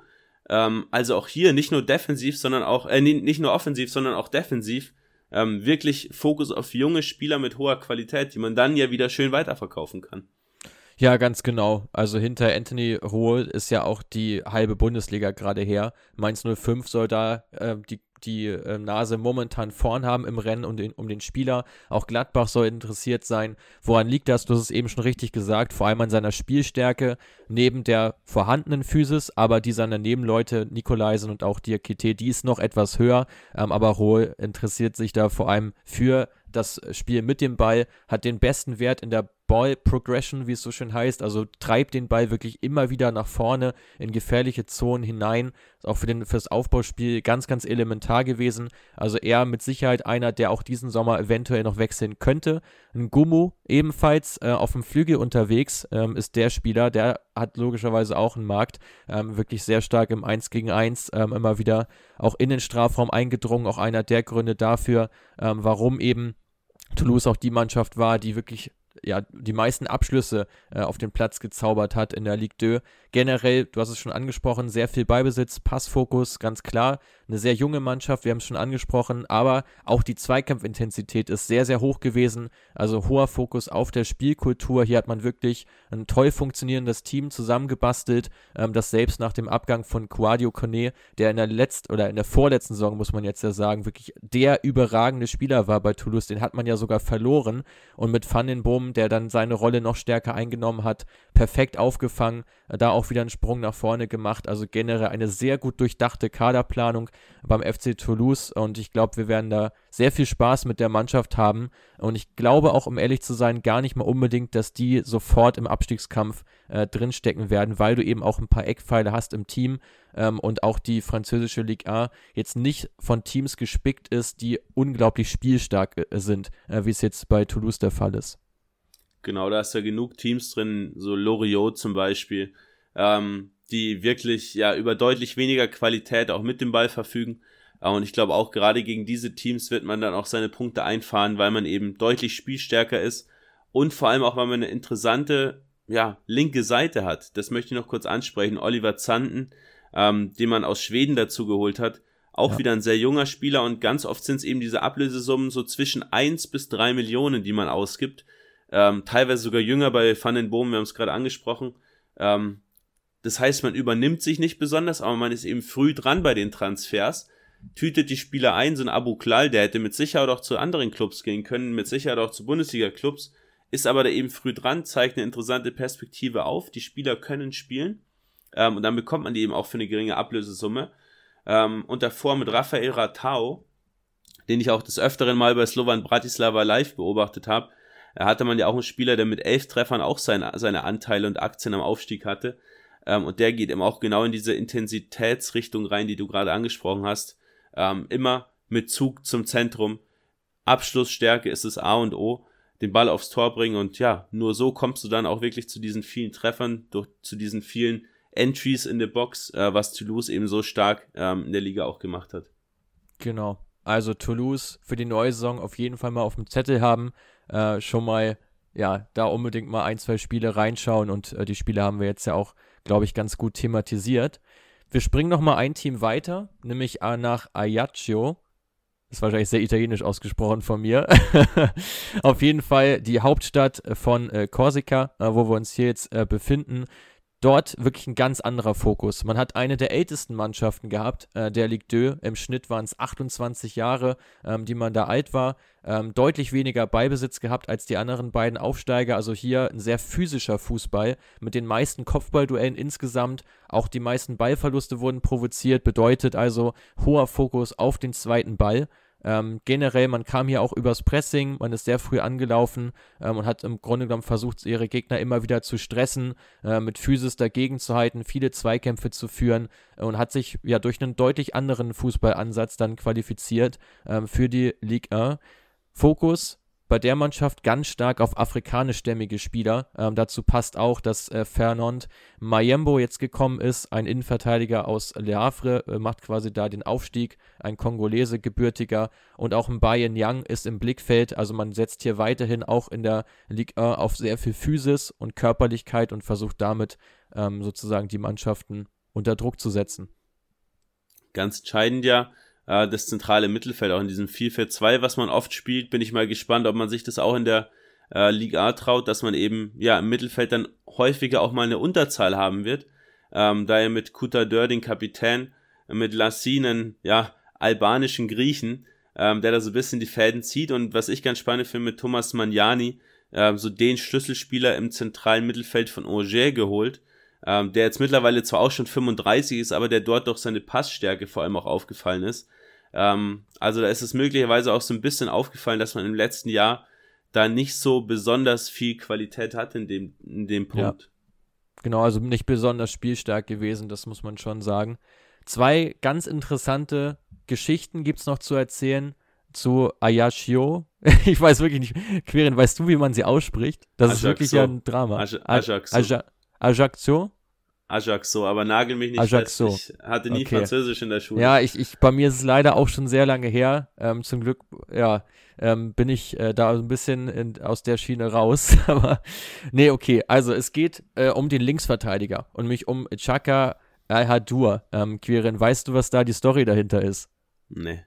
Ähm, also auch hier nicht nur defensiv, sondern auch, äh, nicht nur offensiv, sondern auch defensiv. Ähm, wirklich Fokus auf junge Spieler mit hoher Qualität, die man dann ja wieder schön weiterverkaufen kann. Ja, ganz genau. Also hinter Anthony Rohl ist ja auch die halbe Bundesliga gerade her. Mainz 05 soll da äh, die die äh, Nase momentan vorn haben im Rennen um den, um den Spieler. Auch Gladbach soll interessiert sein. Woran liegt das? Du hast es eben schon richtig gesagt. Vor allem an seiner Spielstärke, neben der vorhandenen Physis, aber die seiner Nebenleute, Nikolaisen und auch Diakite, die ist noch etwas höher. Ähm, aber Rohl interessiert sich da vor allem für das Spiel mit dem Ball, hat den besten Wert in der Ball Progression, wie es so schön heißt, also treibt den Ball wirklich immer wieder nach vorne in gefährliche Zonen hinein. Ist auch für, den, für das Aufbauspiel ganz, ganz elementar gewesen. Also er mit Sicherheit einer, der auch diesen Sommer eventuell noch wechseln könnte. Ein Gummo ebenfalls äh, auf dem Flügel unterwegs ähm, ist der Spieler, der hat logischerweise auch einen Markt, ähm, wirklich sehr stark im 1 gegen 1, ähm, immer wieder auch in den Strafraum eingedrungen, auch einer der Gründe dafür, ähm, warum eben Toulouse auch die Mannschaft war, die wirklich ja, die meisten Abschlüsse äh, auf den Platz gezaubert hat in der Ligue 2. Generell, du hast es schon angesprochen, sehr viel Beibesitz, Passfokus, ganz klar. Eine sehr junge Mannschaft, wir haben es schon angesprochen, aber auch die Zweikampfintensität ist sehr, sehr hoch gewesen. Also hoher Fokus auf der Spielkultur. Hier hat man wirklich ein toll funktionierendes Team zusammengebastelt, ähm, das selbst nach dem Abgang von Quadio Kone, der in der letzten oder in der vorletzten Saison, muss man jetzt ja sagen, wirklich der überragende Spieler war bei Toulouse. Den hat man ja sogar verloren. Und mit Van den Boom der dann seine Rolle noch stärker eingenommen hat, perfekt aufgefangen, da auch wieder einen Sprung nach vorne gemacht. Also generell eine sehr gut durchdachte Kaderplanung beim FC Toulouse und ich glaube, wir werden da sehr viel Spaß mit der Mannschaft haben und ich glaube auch, um ehrlich zu sein, gar nicht mal unbedingt, dass die sofort im Abstiegskampf äh, drinstecken werden, weil du eben auch ein paar Eckpfeile hast im Team ähm, und auch die französische Ligue A jetzt nicht von Teams gespickt ist, die unglaublich spielstark äh, sind, äh, wie es jetzt bei Toulouse der Fall ist. Genau, da ist ja genug Teams drin, so Loriot zum Beispiel, ähm, die wirklich ja über deutlich weniger Qualität auch mit dem Ball verfügen. Äh, und ich glaube auch gerade gegen diese Teams wird man dann auch seine Punkte einfahren, weil man eben deutlich spielstärker ist und vor allem auch, weil man eine interessante ja, linke Seite hat. Das möchte ich noch kurz ansprechen. Oliver Zanden, ähm, den man aus Schweden dazu geholt hat. Auch ja. wieder ein sehr junger Spieler und ganz oft sind es eben diese Ablösesummen so zwischen eins bis drei Millionen, die man ausgibt ähm, teilweise sogar jünger bei Van den Boom, wir haben es gerade angesprochen. Ähm, das heißt, man übernimmt sich nicht besonders, aber man ist eben früh dran bei den Transfers, tütet die Spieler ein, so ein Abu Klal, der hätte mit Sicherheit auch zu anderen Clubs gehen können, mit Sicherheit auch zu Bundesliga-Clubs, ist aber da eben früh dran, zeigt eine interessante Perspektive auf, die Spieler können spielen ähm, und dann bekommt man die eben auch für eine geringe Ablösesumme. Ähm, und davor mit Rafael Ratao, den ich auch des Öfteren mal bei Slovan Bratislava live beobachtet habe, hatte man ja auch einen Spieler, der mit elf Treffern auch seine, seine Anteile und Aktien am Aufstieg hatte. Ähm, und der geht eben auch genau in diese Intensitätsrichtung rein, die du gerade angesprochen hast. Ähm, immer mit Zug zum Zentrum. Abschlussstärke ist das A und O. Den Ball aufs Tor bringen und ja, nur so kommst du dann auch wirklich zu diesen vielen Treffern, durch, zu diesen vielen Entries in der Box, äh, was Toulouse eben so stark ähm, in der Liga auch gemacht hat. Genau. Also Toulouse für die neue Saison auf jeden Fall mal auf dem Zettel haben äh, schon mal, ja, da unbedingt mal ein, zwei Spiele reinschauen und äh, die Spiele haben wir jetzt ja auch, glaube ich, ganz gut thematisiert. Wir springen noch mal ein Team weiter, nämlich nach Ajaccio. Das ist wahrscheinlich sehr italienisch ausgesprochen von mir. *laughs* Auf jeden Fall die Hauptstadt von äh, Korsika, äh, wo wir uns hier jetzt äh, befinden dort wirklich ein ganz anderer Fokus. Man hat eine der ältesten Mannschaften gehabt, äh, der Ligue 2. Im Schnitt waren es 28 Jahre, ähm, die man da alt war. Ähm, deutlich weniger Beibesitz gehabt als die anderen beiden Aufsteiger. Also hier ein sehr physischer Fußball mit den meisten Kopfballduellen insgesamt. Auch die meisten Ballverluste wurden provoziert. Bedeutet also hoher Fokus auf den zweiten Ball. Ähm, generell, man kam hier auch übers Pressing, man ist sehr früh angelaufen ähm, und hat im Grunde genommen versucht, ihre Gegner immer wieder zu stressen, äh, mit Physis dagegen zu halten, viele Zweikämpfe zu führen äh, und hat sich ja durch einen deutlich anderen Fußballansatz dann qualifiziert ähm, für die Ligue 1. Fokus bei der Mannschaft ganz stark auf afrikanischstämmige Spieler. Ähm, dazu passt auch, dass äh, Fernand Mayembo jetzt gekommen ist, ein Innenverteidiger aus Le Havre, äh, macht quasi da den Aufstieg, ein Kongolese gebürtiger und auch ein Bayern Yang ist im Blickfeld. Also man setzt hier weiterhin auch in der Ligue 1 auf sehr viel Physis und Körperlichkeit und versucht damit ähm, sozusagen die Mannschaften unter Druck zu setzen. Ganz entscheidend ja, äh, das zentrale Mittelfeld, auch in diesem 4-4-2, was man oft spielt. Bin ich mal gespannt, ob man sich das auch in der äh, Liga A traut, dass man eben ja im Mittelfeld dann häufiger auch mal eine Unterzahl haben wird. Ähm, da er mit Kutadör den Kapitän, mit Lassinen, ja, albanischen Griechen, ähm, der da so ein bisschen die Fäden zieht. Und was ich ganz spannend finde, mit Thomas Magnani, äh, so den Schlüsselspieler im zentralen Mittelfeld von Auger geholt, ähm, der jetzt mittlerweile zwar auch schon 35 ist, aber der dort doch seine Passstärke vor allem auch aufgefallen ist. Ähm, also da ist es möglicherweise auch so ein bisschen aufgefallen, dass man im letzten Jahr da nicht so besonders viel Qualität hat in dem, in dem Punkt. Ja. Genau, also nicht besonders spielstark gewesen, das muss man schon sagen. Zwei ganz interessante Geschichten gibt es noch zu erzählen zu Ayashio. *laughs* ich weiß wirklich nicht, Queren, weißt du, wie man sie ausspricht? Das Ajaxo. ist wirklich ja ein Drama. Aj Ajaxo. Aj Ajaxo? Ajaxo, aber nagel mich nicht Ajaxo. fest. Ich hatte nie okay. Französisch in der Schule. Ja, ich, ich, bei mir ist es leider auch schon sehr lange her. Ähm, zum Glück, ja, ähm, bin ich äh, da ein bisschen in, aus der Schiene raus. *laughs* aber nee, okay. Also es geht äh, um den Linksverteidiger und mich um Chaka Al-Hadur. Ähm, Quirin, weißt du, was da die Story dahinter ist? Nee.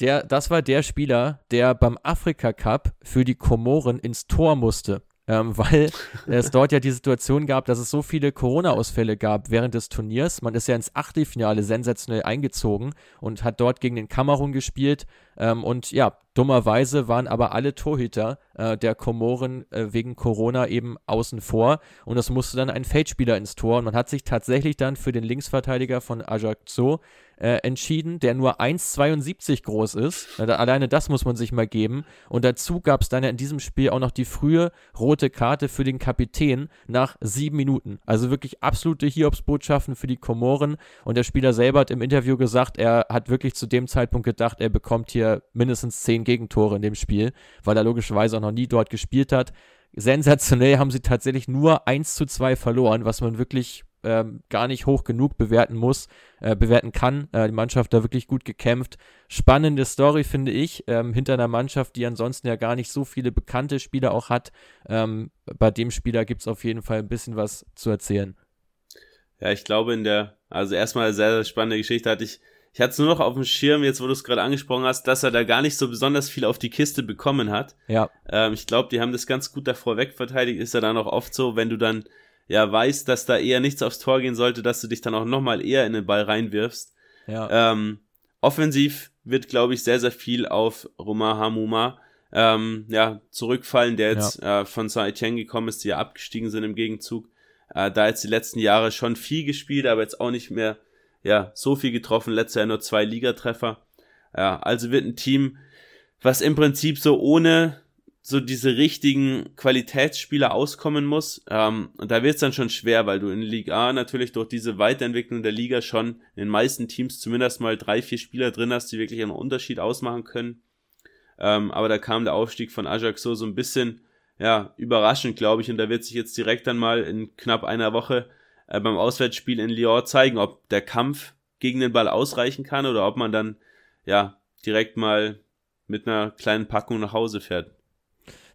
Der, das war der Spieler, der beim Afrika Cup für die Komoren ins Tor musste ähm, *laughs* weil es dort ja die Situation gab, dass es so viele Corona-Ausfälle gab während des Turniers. Man ist ja ins Achtelfinale sensationell eingezogen und hat dort gegen den Kamerun gespielt. Ähm, und ja, dummerweise waren aber alle Torhüter äh, der Komoren äh, wegen Corona eben außen vor und es musste dann ein Feldspieler ins Tor und man hat sich tatsächlich dann für den Linksverteidiger von Ajaccio äh, entschieden, der nur 1,72 groß ist. Alleine das muss man sich mal geben. Und dazu gab es dann ja in diesem Spiel auch noch die frühe rote Karte für den Kapitän nach sieben Minuten. Also wirklich absolute Hiobsbotschaften für die Komoren. Und der Spieler selber hat im Interview gesagt, er hat wirklich zu dem Zeitpunkt gedacht, er bekommt hier mindestens zehn Gegentore in dem Spiel, weil er logischerweise auch noch nie dort gespielt hat. Sensationell haben sie tatsächlich nur 1 zu 2 verloren, was man wirklich ähm, gar nicht hoch genug bewerten muss, äh, bewerten kann. Äh, die Mannschaft da wirklich gut gekämpft. Spannende Story, finde ich, ähm, hinter einer Mannschaft, die ansonsten ja gar nicht so viele bekannte Spieler auch hat. Ähm, bei dem Spieler gibt es auf jeden Fall ein bisschen was zu erzählen. Ja, ich glaube in der, also erstmal sehr, sehr spannende Geschichte hatte ich, ich hatte es nur noch auf dem Schirm, jetzt wo du es gerade angesprochen hast, dass er da gar nicht so besonders viel auf die Kiste bekommen hat. Ja. Ähm, ich glaube, die haben das ganz gut davor wegverteidigt. Ist ja dann auch oft so, wenn du dann ja weißt, dass da eher nichts aufs Tor gehen sollte, dass du dich dann auch nochmal eher in den Ball reinwirfst. Ja. Ähm, offensiv wird, glaube ich, sehr, sehr viel auf Roma Hamuma ähm, ja, zurückfallen, der jetzt ja. äh, von Saint-Etienne gekommen ist, die ja abgestiegen sind im Gegenzug. Äh, da jetzt die letzten Jahre schon viel gespielt, aber jetzt auch nicht mehr ja, so viel getroffen. Letztes Jahr nur zwei Ligatreffer. Ja, also wird ein Team, was im Prinzip so ohne so diese richtigen Qualitätsspieler auskommen muss. Ähm, und da wird es dann schon schwer, weil du in Liga A natürlich durch diese Weiterentwicklung der Liga schon in den meisten Teams zumindest mal drei, vier Spieler drin hast, die wirklich einen Unterschied ausmachen können. Ähm, aber da kam der Aufstieg von Ajax so, so ein bisschen ja, überraschend, glaube ich. Und da wird sich jetzt direkt dann mal in knapp einer Woche äh, beim Auswärtsspiel in Lyon zeigen, ob der Kampf gegen den Ball ausreichen kann oder ob man dann ja direkt mal mit einer kleinen Packung nach Hause fährt.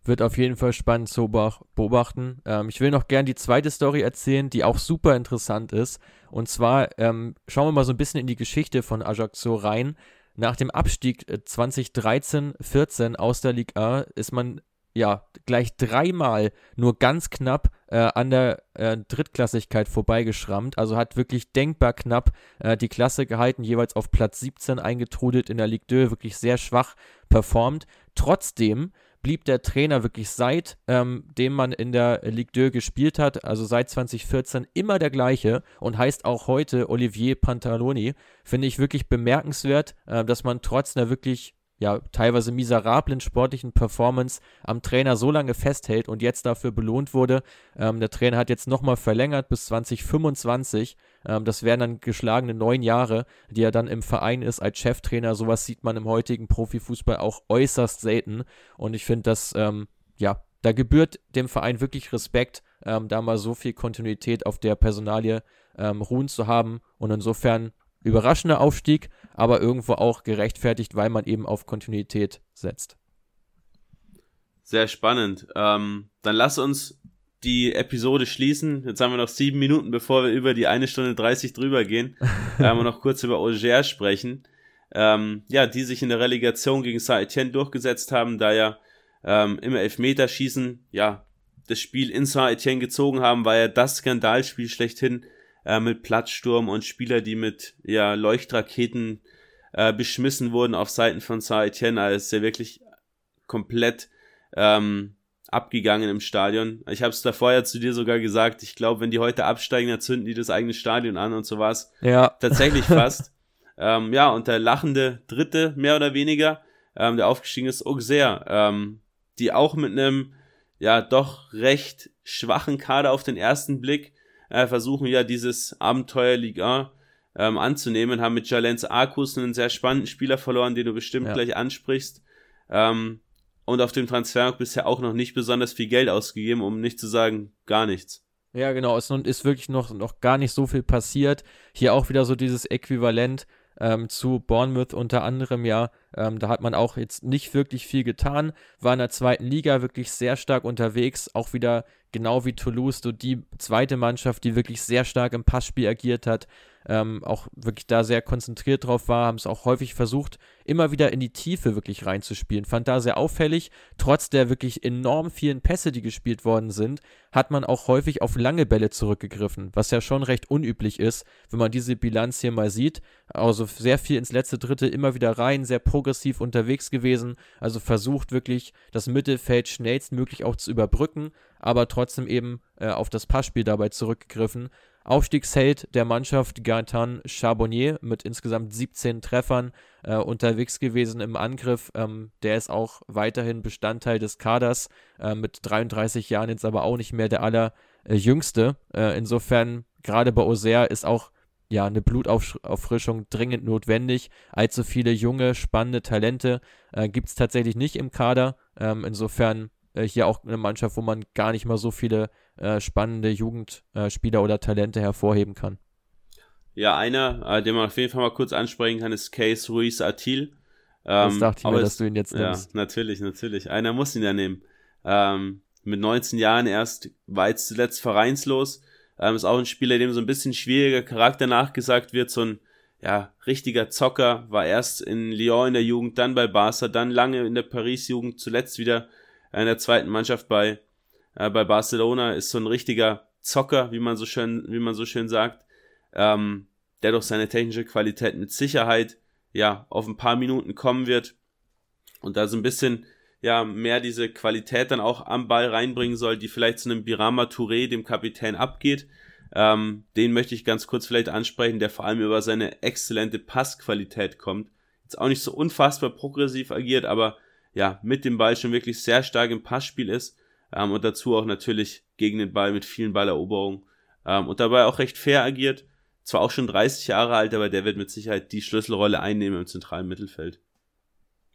Wird auf jeden Fall spannend zu beobachten. Ähm, ich will noch gern die zweite Story erzählen, die auch super interessant ist. Und zwar ähm, schauen wir mal so ein bisschen in die Geschichte von Ajaccio rein. Nach dem Abstieg 2013-14 äh, aus der Liga A ist man ja gleich dreimal nur ganz knapp äh, an der äh, Drittklassigkeit vorbeigeschrammt. Also hat wirklich denkbar knapp äh, die Klasse gehalten, jeweils auf Platz 17 eingetrudelt in der Ligue 2, wirklich sehr schwach performt. Trotzdem blieb der Trainer wirklich seit ähm, dem man in der Ligue 2 gespielt hat, also seit 2014, immer der gleiche und heißt auch heute Olivier Pantaloni. Finde ich wirklich bemerkenswert, äh, dass man trotz einer wirklich ja, teilweise miserablen sportlichen Performance am Trainer so lange festhält und jetzt dafür belohnt wurde. Ähm, der Trainer hat jetzt nochmal verlängert bis 2025. Ähm, das wären dann geschlagene neun Jahre, die er dann im Verein ist als Cheftrainer. Sowas sieht man im heutigen Profifußball auch äußerst selten. Und ich finde, dass, ähm, ja, da gebührt dem Verein wirklich Respekt, ähm, da mal so viel Kontinuität auf der Personalie ähm, ruhen zu haben. Und insofern überraschender Aufstieg, aber irgendwo auch gerechtfertigt, weil man eben auf Kontinuität setzt. Sehr spannend. Ähm, dann lass uns die Episode schließen. Jetzt haben wir noch sieben Minuten, bevor wir über die eine Stunde 30 drüber gehen. *laughs* da haben wir noch kurz über Auger sprechen. Ähm, ja, die sich in der Relegation gegen Saint-Etienne durchgesetzt haben, da ja ähm, immer Elfmeterschießen, ja, das Spiel in Saint-Etienne gezogen haben, war ja das Skandalspiel schlechthin äh, mit Platzsturm und Spieler, die mit ja, Leuchtraketen äh, beschmissen wurden auf Seiten von Saint-Etienne. Also ist ja wirklich komplett ähm, abgegangen im Stadion. Ich habe es davor ja zu dir sogar gesagt, ich glaube, wenn die heute absteigen, dann zünden die das eigene Stadion an und so was. Ja. *laughs* Tatsächlich fast. ähm, ja, und der lachende Dritte, mehr oder weniger, ähm, der aufgestiegen ist, Auxerre. Ähm, die auch mit einem ja doch recht schwachen Kader auf den ersten Blick äh, versuchen ja dieses Abenteuer Liga ähm, anzunehmen, haben mit Jalens Arkus einen sehr spannenden Spieler verloren, den du bestimmt ja. gleich ansprichst. Ähm, und auf dem Transfermarkt bisher auch noch nicht besonders viel Geld ausgegeben, um nicht zu sagen gar nichts. Ja, genau. Es ist wirklich noch, noch gar nicht so viel passiert. Hier auch wieder so dieses Äquivalent ähm, zu Bournemouth unter anderem ja. Ähm, da hat man auch jetzt nicht wirklich viel getan, war in der zweiten Liga wirklich sehr stark unterwegs, auch wieder genau wie Toulouse, so die zweite Mannschaft, die wirklich sehr stark im Passspiel agiert hat, ähm, auch wirklich da sehr konzentriert drauf war, haben es auch häufig versucht, immer wieder in die Tiefe wirklich reinzuspielen. Fand da sehr auffällig, trotz der wirklich enorm vielen Pässe, die gespielt worden sind, hat man auch häufig auf lange Bälle zurückgegriffen, was ja schon recht unüblich ist, wenn man diese Bilanz hier mal sieht. Also sehr viel ins letzte Drittel immer wieder rein, sehr progressiv unterwegs gewesen, also versucht wirklich das Mittelfeld schnellstmöglich auch zu überbrücken, aber trotzdem eben äh, auf das Passspiel dabei zurückgegriffen. Aufstiegsheld der Mannschaft Gaetan Charbonnier mit insgesamt 17 Treffern äh, unterwegs gewesen im Angriff. Ähm, der ist auch weiterhin Bestandteil des Kaders, äh, mit 33 Jahren jetzt aber auch nicht mehr der allerjüngste. Äh, insofern, gerade bei Auxerre ist auch ja, eine Blutauffrischung dringend notwendig. Allzu viele junge, spannende Talente äh, gibt es tatsächlich nicht im Kader. Ähm, insofern äh, hier auch eine Mannschaft, wo man gar nicht mal so viele äh, spannende Jugendspieler oder Talente hervorheben kann. Ja, einer, äh, den man auf jeden Fall mal kurz ansprechen kann, ist Case Ruiz Atil. Ähm, das dachte ich mir, dass du ihn jetzt nimmst. Ja, natürlich, natürlich. Einer muss ihn ja nehmen. Ähm, mit 19 Jahren erst, war jetzt zuletzt vereinslos. Ähm, ist auch ein Spieler, dem so ein bisschen schwieriger Charakter nachgesagt wird. So ein ja, richtiger Zocker, war erst in Lyon in der Jugend, dann bei Barca, dann lange in der Paris-Jugend, zuletzt wieder in der zweiten Mannschaft bei, äh, bei Barcelona, ist so ein richtiger Zocker, wie man so schön, wie man so schön sagt, ähm, der durch seine technische Qualität mit Sicherheit ja auf ein paar Minuten kommen wird und da so ein bisschen ja mehr diese Qualität dann auch am Ball reinbringen soll, die vielleicht zu einem Birama Touré, dem Kapitän, abgeht. Ähm, den möchte ich ganz kurz vielleicht ansprechen, der vor allem über seine exzellente Passqualität kommt. Jetzt auch nicht so unfassbar progressiv agiert, aber ja, mit dem Ball schon wirklich sehr stark im Passspiel ist ähm, und dazu auch natürlich gegen den Ball mit vielen Balleroberungen ähm, und dabei auch recht fair agiert. Zwar auch schon 30 Jahre alt, aber der wird mit Sicherheit die Schlüsselrolle einnehmen im zentralen Mittelfeld.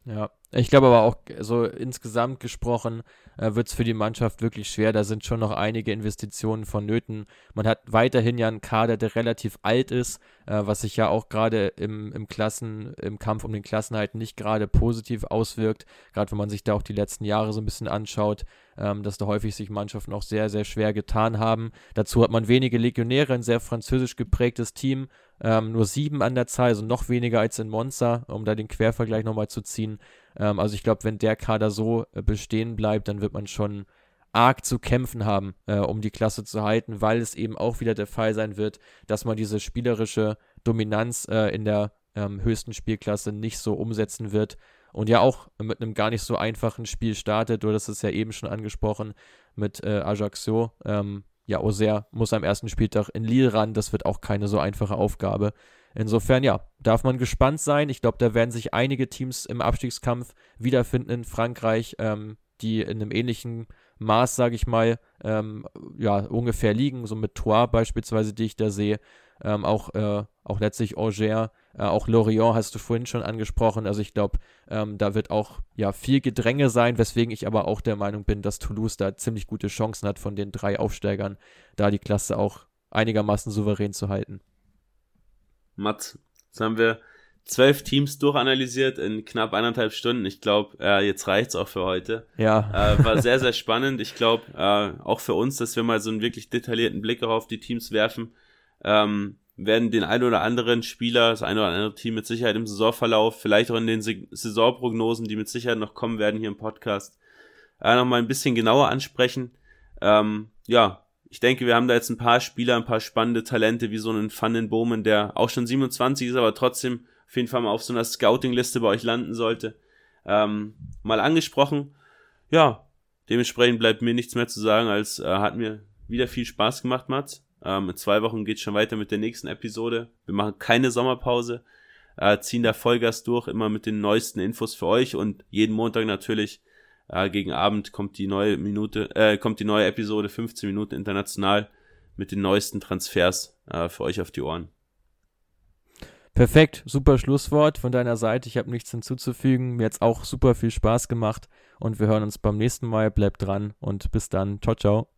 Ja, ich glaube aber auch so insgesamt gesprochen äh, wird es für die Mannschaft wirklich schwer. Da sind schon noch einige Investitionen vonnöten. Man hat weiterhin ja einen Kader, der relativ alt ist, äh, was sich ja auch gerade im, im Klassen, im Kampf um den Klassenhalt nicht gerade positiv auswirkt. Gerade wenn man sich da auch die letzten Jahre so ein bisschen anschaut, ähm, dass da häufig sich Mannschaften auch sehr, sehr schwer getan haben. Dazu hat man wenige Legionäre, ein sehr französisch geprägtes Team ähm, nur sieben an der Zahl, also noch weniger als in Monza, um da den Quervergleich nochmal zu ziehen. Ähm, also ich glaube, wenn der Kader so äh, bestehen bleibt, dann wird man schon arg zu kämpfen haben, äh, um die Klasse zu halten, weil es eben auch wieder der Fall sein wird, dass man diese spielerische Dominanz äh, in der ähm, höchsten Spielklasse nicht so umsetzen wird und ja auch mit einem gar nicht so einfachen Spiel startet. Du hast es ja eben schon angesprochen mit äh, Ajaccio. Ähm, ja, Auxerre muss am ersten Spieltag in Lille ran. Das wird auch keine so einfache Aufgabe. Insofern, ja, darf man gespannt sein. Ich glaube, da werden sich einige Teams im Abstiegskampf wiederfinden in Frankreich, ähm, die in einem ähnlichen Maß, sage ich mal, ähm, ja, ungefähr liegen. So mit Troyes beispielsweise, die ich da sehe. Ähm, auch, äh, auch letztlich Angers äh, auch Lorient hast du vorhin schon angesprochen. Also ich glaube, ähm, da wird auch ja viel Gedränge sein, weswegen ich aber auch der Meinung bin, dass Toulouse da ziemlich gute Chancen hat von den drei Aufsteigern, da die Klasse auch einigermaßen souverän zu halten. Mats, jetzt haben wir zwölf Teams durchanalysiert in knapp eineinhalb Stunden. Ich glaube, äh, jetzt reicht's auch für heute. Ja. Äh, war sehr, sehr spannend. Ich glaube, äh, auch für uns, dass wir mal so einen wirklich detaillierten Blick auch auf die Teams werfen. Ähm, werden den ein oder anderen Spieler, das ein oder andere Team mit Sicherheit im Saisonverlauf, vielleicht auch in den Saisonprognosen, die mit Sicherheit noch kommen werden hier im Podcast, äh, nochmal ein bisschen genauer ansprechen. Ähm, ja, ich denke, wir haben da jetzt ein paar Spieler, ein paar spannende Talente, wie so einen Van Bomen, der auch schon 27 ist, aber trotzdem auf jeden Fall mal auf so einer Scouting-Liste bei euch landen sollte. Ähm, mal angesprochen. Ja, dementsprechend bleibt mir nichts mehr zu sagen, als äh, hat mir wieder viel Spaß gemacht, Mats. Ähm, in zwei Wochen geht schon weiter mit der nächsten Episode. Wir machen keine Sommerpause, äh, ziehen da Vollgas durch, immer mit den neuesten Infos für euch und jeden Montag natürlich Ja, gegen Abend kommt die neue Minute, äh, kommt die neue Episode 15 Minuten international mit den neuesten Transfers äh, für euch auf die Ohren. Perfekt, super Schlusswort von deiner Seite. Ich habe nichts hinzuzufügen. Mir hat es auch super viel Spaß gemacht und wir hören uns beim nächsten Mal. Bleibt dran und bis dann. Ciao, ciao.